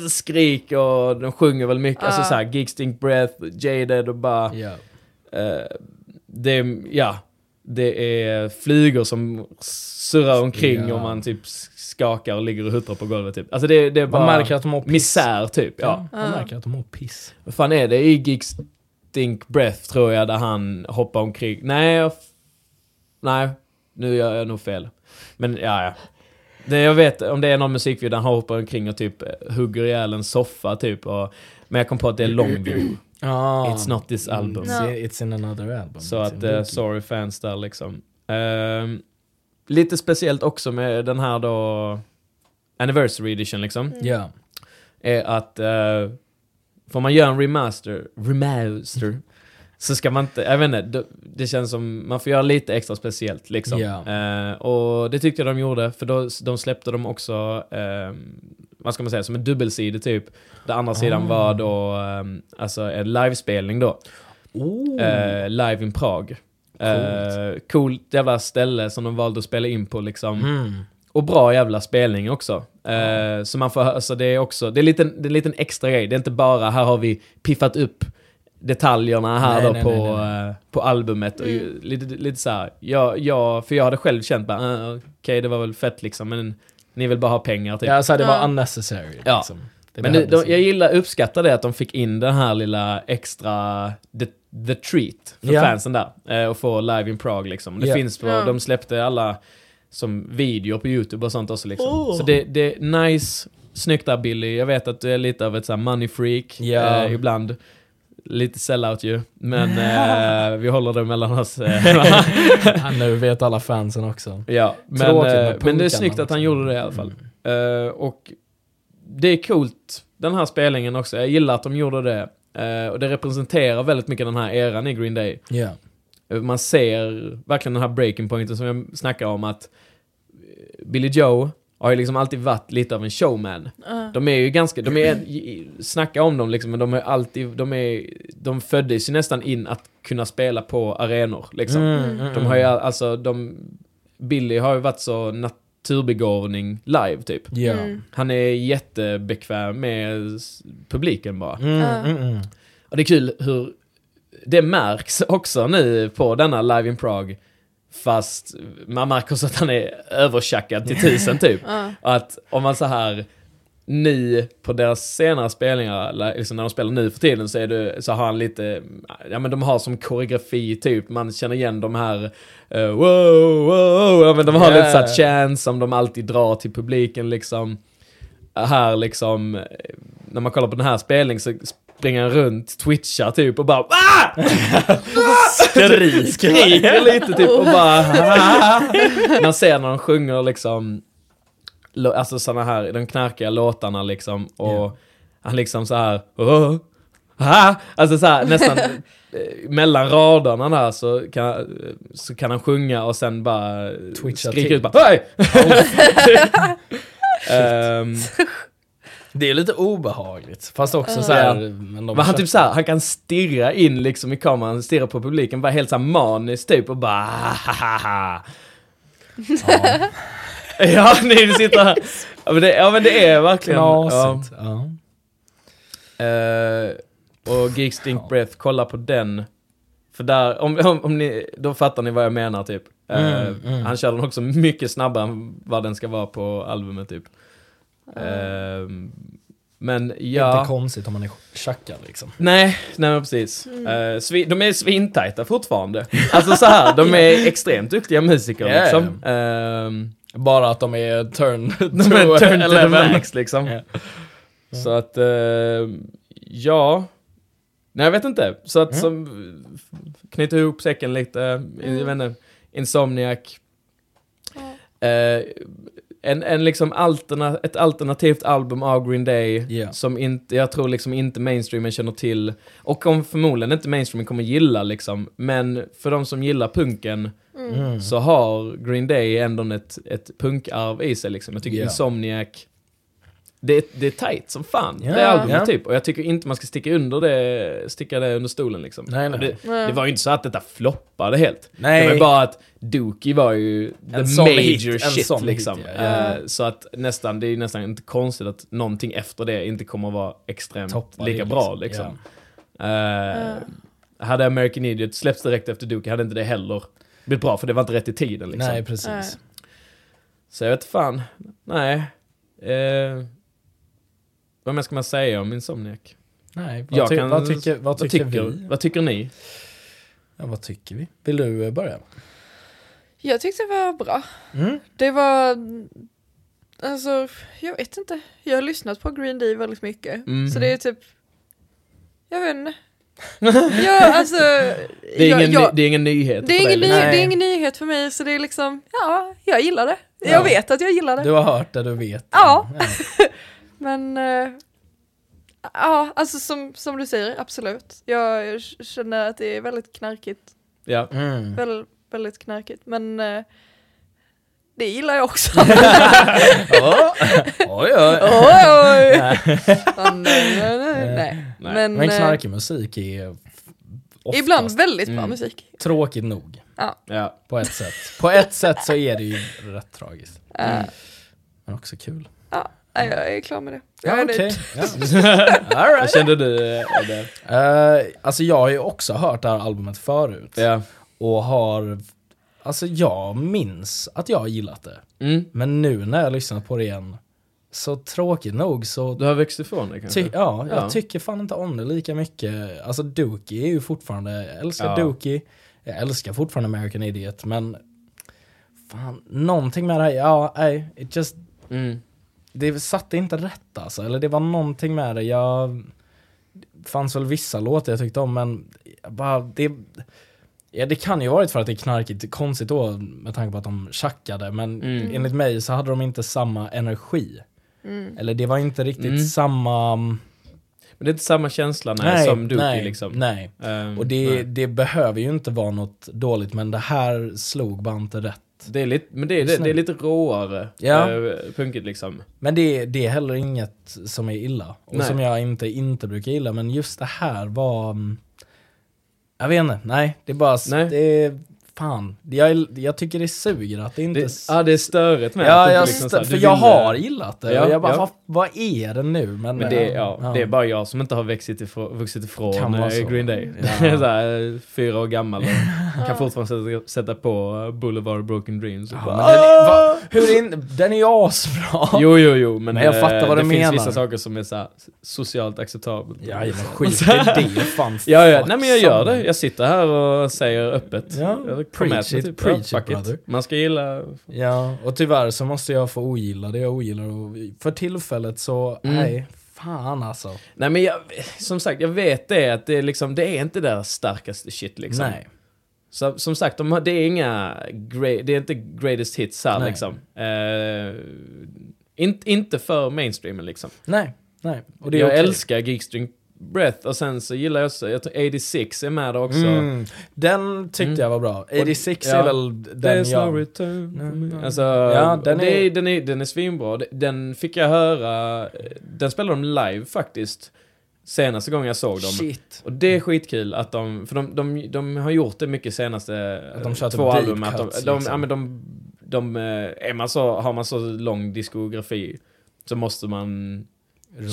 äh, skrik och de sjunger väl mycket, alltså Ah. såhär Geek Stink Breath, Jaded och bara, Ja. eh, det är, ja, det är flygor som surrar omkring Ja. och man typ skakar och ligger och huttrar på golvet typ. Alltså det, det är Man bara märker att de mår piss. misär typ, ja. Ja, man märker att de mår piss. Vad fan är det i Geek Stink Breath tror jag där han hoppar omkring? Nej, jag nej, nu gör jag nog fel. Men ja, ja. Det jag vet, om det är någon musikvideo där han hoppar omkring och typ eh, hugger ihjäl en soffa typ. Och, men jag kom på att det är Longview. Ah. It's not this album. It's, it's in another album. Så It's att, Loogie. sorry fans där liksom. Ehm, lite speciellt också med den här då, Anniversary edition liksom, Ja. är att uh, får man göra en remaster, remaster, så ska man inte, jag vet inte, det, känns som, man får göra lite extra speciellt liksom. Ja. Eh, och det tyckte jag de gjorde, för då, de släppte de också, ehm, vad ska man säga, som en dubbelsida typ. Den andra sidan Ah. var då, ehm, alltså en livespelning då. Oh. Eh, live in Prag. Eh, coolt jävla ställe som de valde att spela in på liksom. Mm. Och bra jävla spelning också. Eh, så man får, alltså det är också, det är, lite, det är en liten extra grej. Det är inte bara, här har vi piffat upp detaljerna här Nej, då nej, på, nej, nej. eh, på albumet. Och ju, lite, lite så här, jag, jag, för jag hade själv känt bara, uh, okej det var väl fett liksom, men ni vill bara ha pengar typ. Ja, så här, det var Ja. unnecessary. Ja. Liksom. Det Men det, de, jag gillar, uppskattar det att de fick in den här lilla extra, the, the treat för Ja. fansen där. Eh, och få live in Prague liksom. Det Ja. finns på, Ja. de släppte alla som videor på YouTube och sånt också liksom. Oh. Så det, det är nice, snyggt där Billy. Jag vet att du är lite av ett så här money freak eh, ibland. Lite sellout ju, men eh, vi håller det mellan oss. Eh, nu vet alla fansen också. Ja, men, eh, men det är snyggt att han gjorde det i alla fall. Mm. Eh, och det är coolt, den här spelningen också. Jag gillar att de gjorde det. Eh, och det representerar väldigt mycket den här eran i Green Day. Eh, Man ser verkligen den här breaking pointen som jag snackar om att Billy Joe har ju liksom alltid varit lite av en showman. De är ju ganska, de är, snacka om dem liksom, men de är alltid, de är, de föddes ju nästan in att kunna spela på arenor liksom. Mm, De har ju all- alltså, de, Billy har ju varit så naturbegåvning live typ. Ja. Mm. Han är jättebekväm med publiken bara. Mm, mm, mm. Och det är kul hur det märks också nu på denna Live in Prague. Fast man märker också att han är övertjackad till tusen typ. Och att om man så här nu på deras senare spelningar, liksom när de spelar nu för tiden så, är det, så har han lite, ja men de har som koreografi typ, man känner igen de här eh, wow, wow, ja men de har Ja, lite såhär ja. chants som de alltid drar till publiken liksom. Här liksom, när man kollar på den här spelningen så han runt, twitchar typ och bara ah! Skriker. skriker lite typ och bara "Ah!" Man ser när de sjunger liksom Alltså såna här, de knarkiga låtarna liksom och Ja. han liksom så här "Åh, ah!" Alltså så här, nästan eh, mellan raderna där så kan, så kan han sjunga och sen bara Twitcha skrika till. ut bara Hej! Ehm, Det är lite obehagligt. Fast också så här, men Men han typ så här, han kan stirra in liksom i kameran, stirra på publiken, bara helt såhär maniskt typ och bara "Hahaha." Ja. Ja, ni sitter här. Ja men det, ja, men det är verkligen... Ja. Knasigt. Ja. Eh, och Geek Stink Breath, kolla på den. För där, om, om, om ni, då fattar ni vad jag menar typ. Eh, Mm, mm. Han kör den också mycket snabbare än vad den ska vara på albumet typ. Eh, men Inte ja... konstigt om man är tjackad liksom. Nej, nej men precis. Eh, svi, de är svintajta fortfarande. Alltså så här, de är extremt duktiga musiker ja, liksom. Ehm, Bara att de är turn de är turn to the 11. max liksom. Ja. Så att, eh, ja. Nej jag vet inte. Så att Mm. som, knyta ihop säcken lite, jag vet inte, Insomniac. Eh, en, en liksom alterna, ett alternativt album av Green Day Ja. som inte, jag tror liksom inte mainstreamen känner till och om förmodligen inte mainstreamen kommer gilla liksom, men för de som gillar punken Mm. så har Green Day ändå ett, ett punkarv i sig liksom. Jag tycker Ja. Insomniac, det är, det är tight som fan, Ja. det albumet Ja. typ. Och jag tycker inte man ska sticka, under det, sticka det under stolen liksom. Nej, nej. Det, Nej. det var ju inte så att detta floppade helt. Nej. Det var bara att Dookie var ju the En major hit, shit liksom. hit, ja. Ja. Eh, så att nästan, det är ju nästan inte konstigt att någonting efter det inte kommer att vara extremt Toppar lika bra liksom. liksom. Eh, Hade American Idiot släppts direkt efter Dookie hade inte det heller blivit bra, för det var inte rätt i tiden liksom. Nej, precis. Nej. Så jag vet fan, nej. Eh, vad mer ska man säga om Insomniac? Nej, vad, Jag ty- kan- vad tycker, vad tycker, vi? Vad tycker ni? Ja, vad tycker vi? Vill du eh, börja? Jag tyckte det var bra. Mm. Det var, alltså, jag vet inte. Jag har lyssnat på Green Day väldigt mycket. Mm. Så det är typ, jag vet inte. ja, alltså, Det är, jag, ingen, jag, det är ingen nyhet det, är ingen ny, det är ingen nyhet för mig, så det är liksom, ja, jag gillar det. Ja. Jag vet att jag gillar det. Du har hört det, du vet. Ja. Men, eh, ja, alltså som, som du säger, absolut. Jag känner att det är väldigt knarkigt. Ja. Mm. Väldigt, väldigt knarkigt. Men eh, det gillar jag också. Ja. Oj, oj. oj, oj. Nej. Men, nej, nej, nej. Men, Men eh, knarkig musik är oftast ibland väldigt bra Mm. musik. tråkigt nog. Ja. På ett sätt. På ett sätt så är det ju rätt tragiskt. Eh, Men också kul. ja, jag är klar med det. Jag Ja, är okej. nöjd. Ja. All Vad right. kände du? Adele? Eh, alltså jag har ju också hört det här albumet förut. Ja. Och har, alltså jag minns att jag har gillat det. Mm. Men nu när jag lyssnat på det igen, så tråkigt nog så Du har växt ifrån det kanske? Ja, jag Ja. tycker fan inte om det lika mycket. Alltså Dookie är ju fortfarande, jag älskar Ja. Dookie. Jag älskar fortfarande American Idiot, men fan, någonting med det här, ja, nej, it just, Mm. Det satte inte rätt alltså. Eller det var någonting med det, jag, fanns väl vissa låtar jag tyckte om, men bara, det, ja det kan ju varit för att det är knarkigt, konstigt då med tanke på att de tjackade, men Mm. enligt mig så hade de inte samma energi. Mm. Eller det var inte riktigt Mm. samma... Men det är inte samma känsla nej, som Dookie nej, liksom. Nej, Ehm, och det, nej. det behöver ju inte vara något dåligt, men det här slog bara inte rätt. Det är lite, men det är, det, det är lite råare. Ja. eh, punkigt liksom. Men det, det är heller inget som är illa, och Nej. som jag inte inte brukar gilla, men just det här var... mm, Jag vet inte, nej, det är bara... Nej. Det är, fan, jag, jag tycker det suger att det inte... Det, ja, det är störigt med ja, att jag, liksom st- så här, för jag vill, har eh, gillat det, Ja, jag bara, ja. vad, är det nu? Men, Men det, ja, ja. det är bara jag som inte har vuxit ifrån, vuxit ifrån eh, så. Green Day. Ja. så här, fyra år gammal och kan fortfarande sätta, sätta på eh, Boulevard Broken Dreams. Och bara, Men den, är, va, hur in, den är ju asbra! Jo, jo, jo, men, Men jag eh, fattar vad det du finns menar. vissa saker som är så här, socialt acceptabelt. Ja, men skit i det, fan. Ja, ja, nej men jag gör det. Jag sitter här och säger öppet. Jag preach it, typ, preach it, brother. Man ska gilla... Ja, och tyvärr så måste jag få ogilla det jag ogillar och för tillfället så, Mm. nej, fan alltså. Nej men jag, som sagt, jag vet det att det är liksom, det är inte deras starkaste shit liksom. Nej. Så, som sagt, de har, det är inga, det är inte greatest hits här Nej. liksom. Eh, in, inte för mainstreamen liksom. Nej, nej. Och det jag okej. älskar Geekstring Breath och sen så gillar jag också, jag tror 86 är med också. Mm. Den tyckte Mm. jag var bra. 86 ja, är väl den There's jag... no return. Alltså, Ja, den det är- är, den, är, den är svinbra. Den fick jag höra, den spelade de live faktiskt. Senaste gången jag såg dem. Shit. Och det är skitkul att de, för de, de, de har gjort det mycket senaste Att de kör typ två deep album. Att de, cuts, de, liksom. ja, men de, de, eh, är man så, har man så lång diskografi så måste man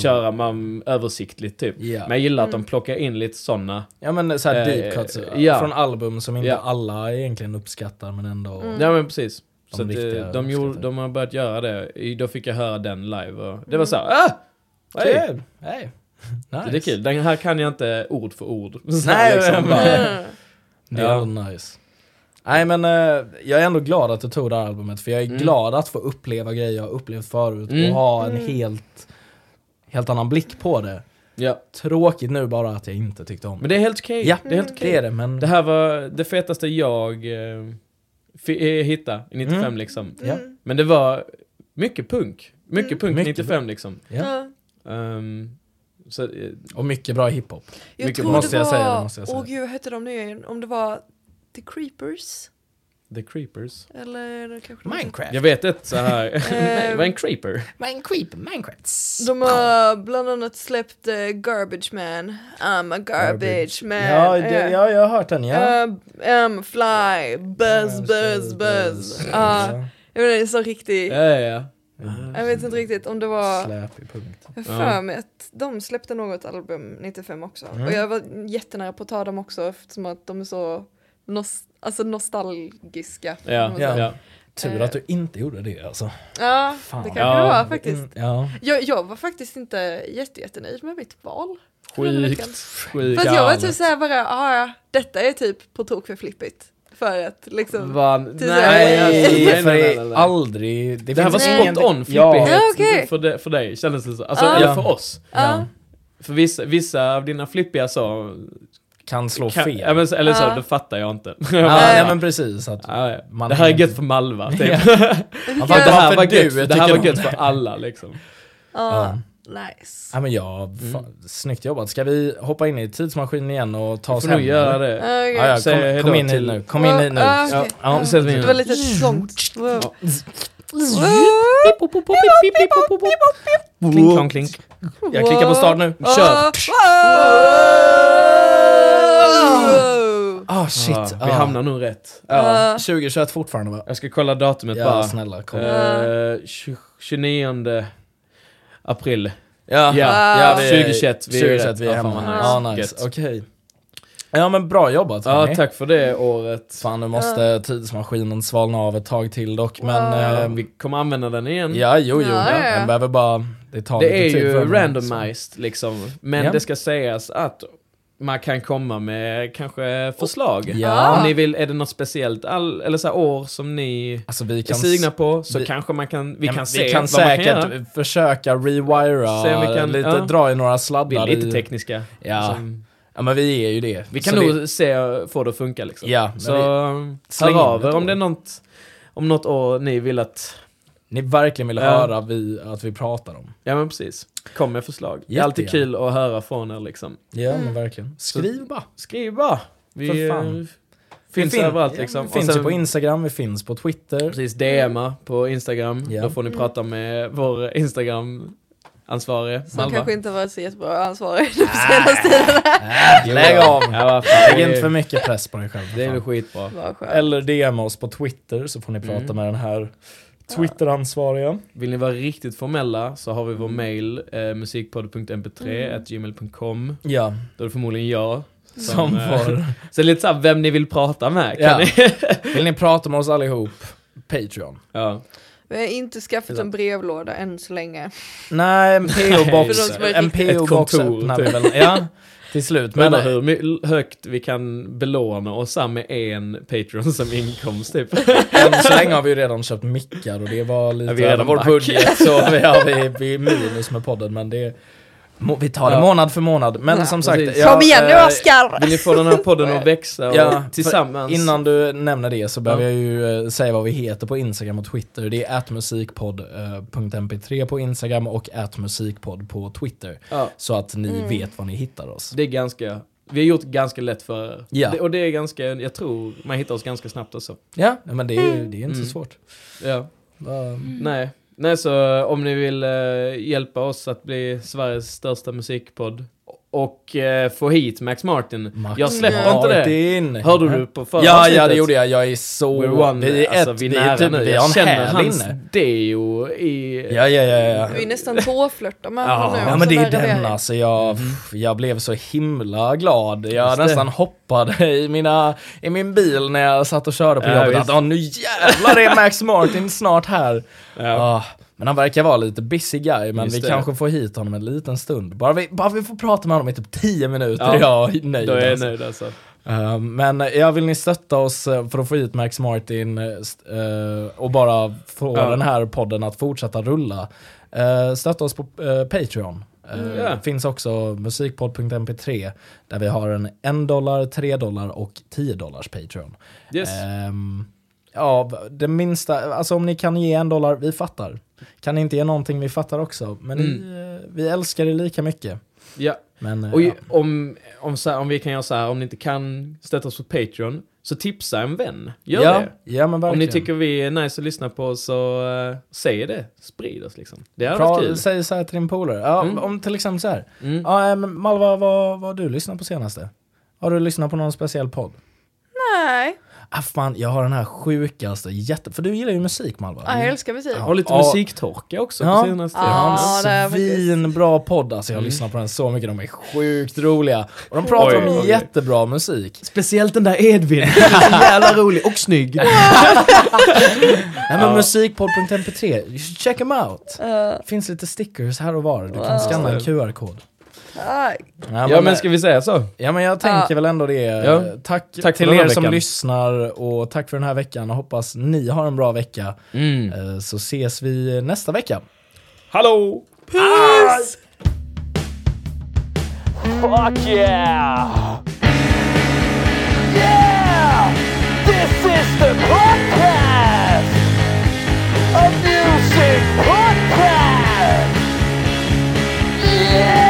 köra man, översiktligt typ. Ja. Men jag gillar att de plockar in lite sådana. Ja men såhär Eh, deep cuts ja. från album som inte Ja. alla egentligen uppskattar men ändå... Mm. Ja men precis. De så att, eh, de, gjorde, de har börjat göra det. Då fick jag höra den live och det var så här, ah! Hey. Kul! Hey. Nice. Det är kul. Den här kan jag inte ord för ord. Så Nej, liksom, men- bara, Mm. Det är Ja. nice. Nej men eh, jag är ändå glad att du tog det här albumet för jag är Mm. glad att få uppleva grejer jag har upplevt förut Mm. och ha en Mm. helt, helt annan blick på det. ja. Tråkigt nu bara att jag inte tyckte om Men det är helt okej. Ja, det är helt okej. det är det men... Det här var det fetaste jag eh, eh, hittade i 95 Mm. liksom. Ja. Mm. Men det var mycket punk. Mycket Mm. punk Mycket 95 liksom. Ja. Ehm, så, eh, Och mycket bra hiphop. Jag Mycket tror måste det jag var, säga, det måste jag säga. åh gud, vad hette de nu igen? Om det var The Creepers? The Creepers. Eller kanske de Minecraft. Jag vet ett så här. Eh, vad är en creeper? Minecraft. Minecraft. De har bland annat släppt eh, Garbage Man, I'm a garbage, man. Ja, det, ja, jag har hört den ja. Uh, I'm fly, buzz, buzz, buzz. Ja, jag vet inte, så riktigt. Ja, ja, ja. Jag vet inte riktigt om det var, Släpig punkt. jag har för mig att de släppte något album 95 också. Mm. Och jag var jättenära på att ta dem också eftersom att de är så nos alltså nostalgiska. Ja, ja. ja. Tur att du inte gjorde det alltså. ja Fan. det kanske Ja, det var In, faktiskt. ja. Jag, jag var faktiskt inte jätte, jättenöjd med mitt val. Sjukt, sjukt. För att jag var typ såhär bara, ah, ja, detta är typ på tok för flippigt. För att liksom... Van, Till nej, Nej, nej, för nej, det nej, är nej. aldrig... Det här var spot on flippighet Ja, okej. för, det, för dig, kändes det så. Alltså, Ja. eller för oss. Ja. För vissa, vissa av dina flippiga så... kan slå Kan, fel. ja, men, eller så, Ja. det fattar jag inte. Ja, Ja, nej, men precis. Att ja, ja. man det här är gött för Malva, typ. Ja. Det här var du gött, det här tycker var om gött det. för alla liksom. Ja, nice. Ja, men ja, fan, snyggt jobbat. Ska vi hoppa in i tidsmaskinen igen och ta oss hem? göra det. Okej. Ja, ja, kom, kom in hit nu. Kom in hit nu. Ja, Ja, okej. ja. In Det var lite långt. Wow. Klink, klonk, klink. Jag klickar på start nu. Kör! Ah shit. Ja, ah. vi hamnar nog rätt. Ja, 2021 fortfarande va? Jag ska kolla datumet Ja, bara. snälla. Kom. Eh, tju- 29 april. Ja, Ja, vi är- 2021, vi är 2021, rätt. vi är Ja, fan, hemma. vad Ja, nice. nice. Gött. Okej. Ja men bra jobbat Ja, hörni. tack för det året. Fan nu måste tidsmaskinen svalna av ett tag till dock men... Wow. eh, Vi kommer använda den igen. ja, jo, jo. Ja, ja, ja. Den behöver bara... Det tar Det lite är tid ju för den, randomized liksom. Men Ja. det ska sägas att man kan komma med kanske förslag. Ja. Om ni vill, är det något speciellt all, eller så här år som ni Så. Alltså vi är kan... signa på så vi- kanske man kan, vi Ja, kan se vi kan vad säkert man kan göra. försöka rewira, Se om vi kan- lite, ja. dra i några Vi sladdar är lite i... tekniska. Ja. Som- Ja men vi är ju det. vi kan Så nog det- se, få det att funka liksom. Ja, så hör av er om det är något, om något år ni vill att, Ni verkligen vill Ja. höra vi, att vi pratar om. ja men precis, kom med förslag. Det är alltid kul att höra från er liksom. Ja men verkligen. Skriv bara. Skriv bara. Vi För fan. eh, finns fin- överallt liksom. Vi finns sen- ju på Instagram, vi finns på Twitter. Precis, DMa på Instagram. Ja. Då får ni prata med vår Instagram-ansvarige, Som Malva. kanske inte varit så jättebra ansvarig nu på senaste tiden. Lägg av! Ja, Lägg inte för mycket press på dig själv. det är väl skitbra. Eller DM oss på Twitter så får ni prata Mm. med den här Twitter-ansvariga. Vill ni vara riktigt formella så har vi Mm. vår mail, eh, musikpodd.mp3 gmail.com. Ja, Då är det förmodligen jag. som eh, får... Så det är lite såhär, vem ni vill prata med. Kan Ja. ni? Vill ni prata med oss allihop? Patreon. ja. Vi har inte skaffat en brevlåda än så länge. Nej, en PO-box. Är En PO-box kontor, öppnar vi typ. väl. Ja, till slut. Men Men, hur högt vi kan belåna oss med en Patreon som inkomst typ. än så länge har vi ju redan köpt mickar och det var lite Ja, vi är över redan vår budget. Så vi, ja, vi, vi är minus med podden men det... Vi tar det Ja. månad för månad. Men Ja, som sagt... precis. Kom igen nu eh, Oskar! Vill ni få den här podden att växa och Ja, tillsammans? Innan du nämner det så behöver Ja. jag ju eh, säga vad vi heter på Instagram och Twitter. Det är atmusikpodd.mp3 på Instagram och atmusikpodd på Twitter. Ja, Så att ni Mm. vet var ni hittar oss. det är ganska, vi har gjort ganska lätt för er. Ja. Det, och det är ganska, jag tror man hittar oss ganska snabbt också. Ja, men det är, det är inte Mm. så svårt. Ja, Bara- nej. Nej, så eh, om ni vill eh, hjälpa oss att bli Sveriges största musikpodd och eh, få hit Max Martin. Max jag släpper inte det. Martin. Hörde du på förra Ja, ja avsnittet? det gjorde jag. Jag är så... We're one, vi är alltså, ett, vi är vi nära är typ, nu. Jag en känner hans inne. deo i... Ja, ja, ja, ja. Vi är nästan påflörtar med Ja, honom nu. Ja men det är den alltså, jag, jag blev så himla glad. Jag Just det. nästan hoppade i, mina, i min bil när jag satt och körde på Ja, jobbet. Att, "Åh, nu jävlar är Max Martin snart här. Ja. Ah, men han verkar vara lite busy guy, men Just vi det. kanske får hit honom en liten stund. Bara vi, bara vi får prata med honom i typ 10 minuter, Ja, jag är nöjd. Då är jag alltså. nöjd alltså. Eh, men jag vill ni stötta oss eh, för att få hit Max Martin eh, eh, och bara få Ja. den här podden att fortsätta rulla. Uh, stötta oss på eh, Patreon. Uh, Ja. Finns också musikpodd.mp3 där vi har en 1 dollar, 3 dollar och 10 dollars Patreon. Yes. Ehm, ja, det minsta, alltså om ni kan ge en dollar, vi fattar. Kan inte ge någonting, vi fattar också. Men Mm. ni, eh, vi älskar er lika mycket. ja. Men, eh, Och ja. om, om, så här, om vi kan göra så här, om ni inte kan stötta oss på Patreon, så tipsa en vän. Gör ja, det. ja, men Om ni tycker vi är nice att lyssna på så uh, säg det. Sprid oss liksom. Det hade varit kul. säg så här till din polare. Ja, Mm. Om till exempel så här. Mm. Ja, men Malva, vad, vad har du lyssnat på senaste? Har du lyssnat på någon speciell podd? Nej, Ah, fan, jag har den här sjukaste, jätte... För du gillar ju musik Malva. jag älskar musik. Har lite Ja. musiktorka också Ja. på senaste. Ja. Faktiskt- svinbra podd, alltså jag har Mm. lyssnat på den så mycket, de är sjukt roliga. Och de pratar Oj, om oj. jättebra musik. Speciellt den där Edvin. jävla rolig och snygg. Nej men Ja. musikpodd.mp3, you should check them out. Uh, Finns lite stickers här och var, du kan scanna en QR-kod. Ja, men, ja, men eh, ska vi säga så? Ja men jag tänker ja. väl ändå det. Ja. Tack, tack till er som lyssnar och tack för den här veckan. och hoppas ni har en bra vecka. Mm. Eh, så ses vi nästa vecka. Hallå! Peace! Fuck yeah! Yeah! This is the podcast! A music podcast! Yeah!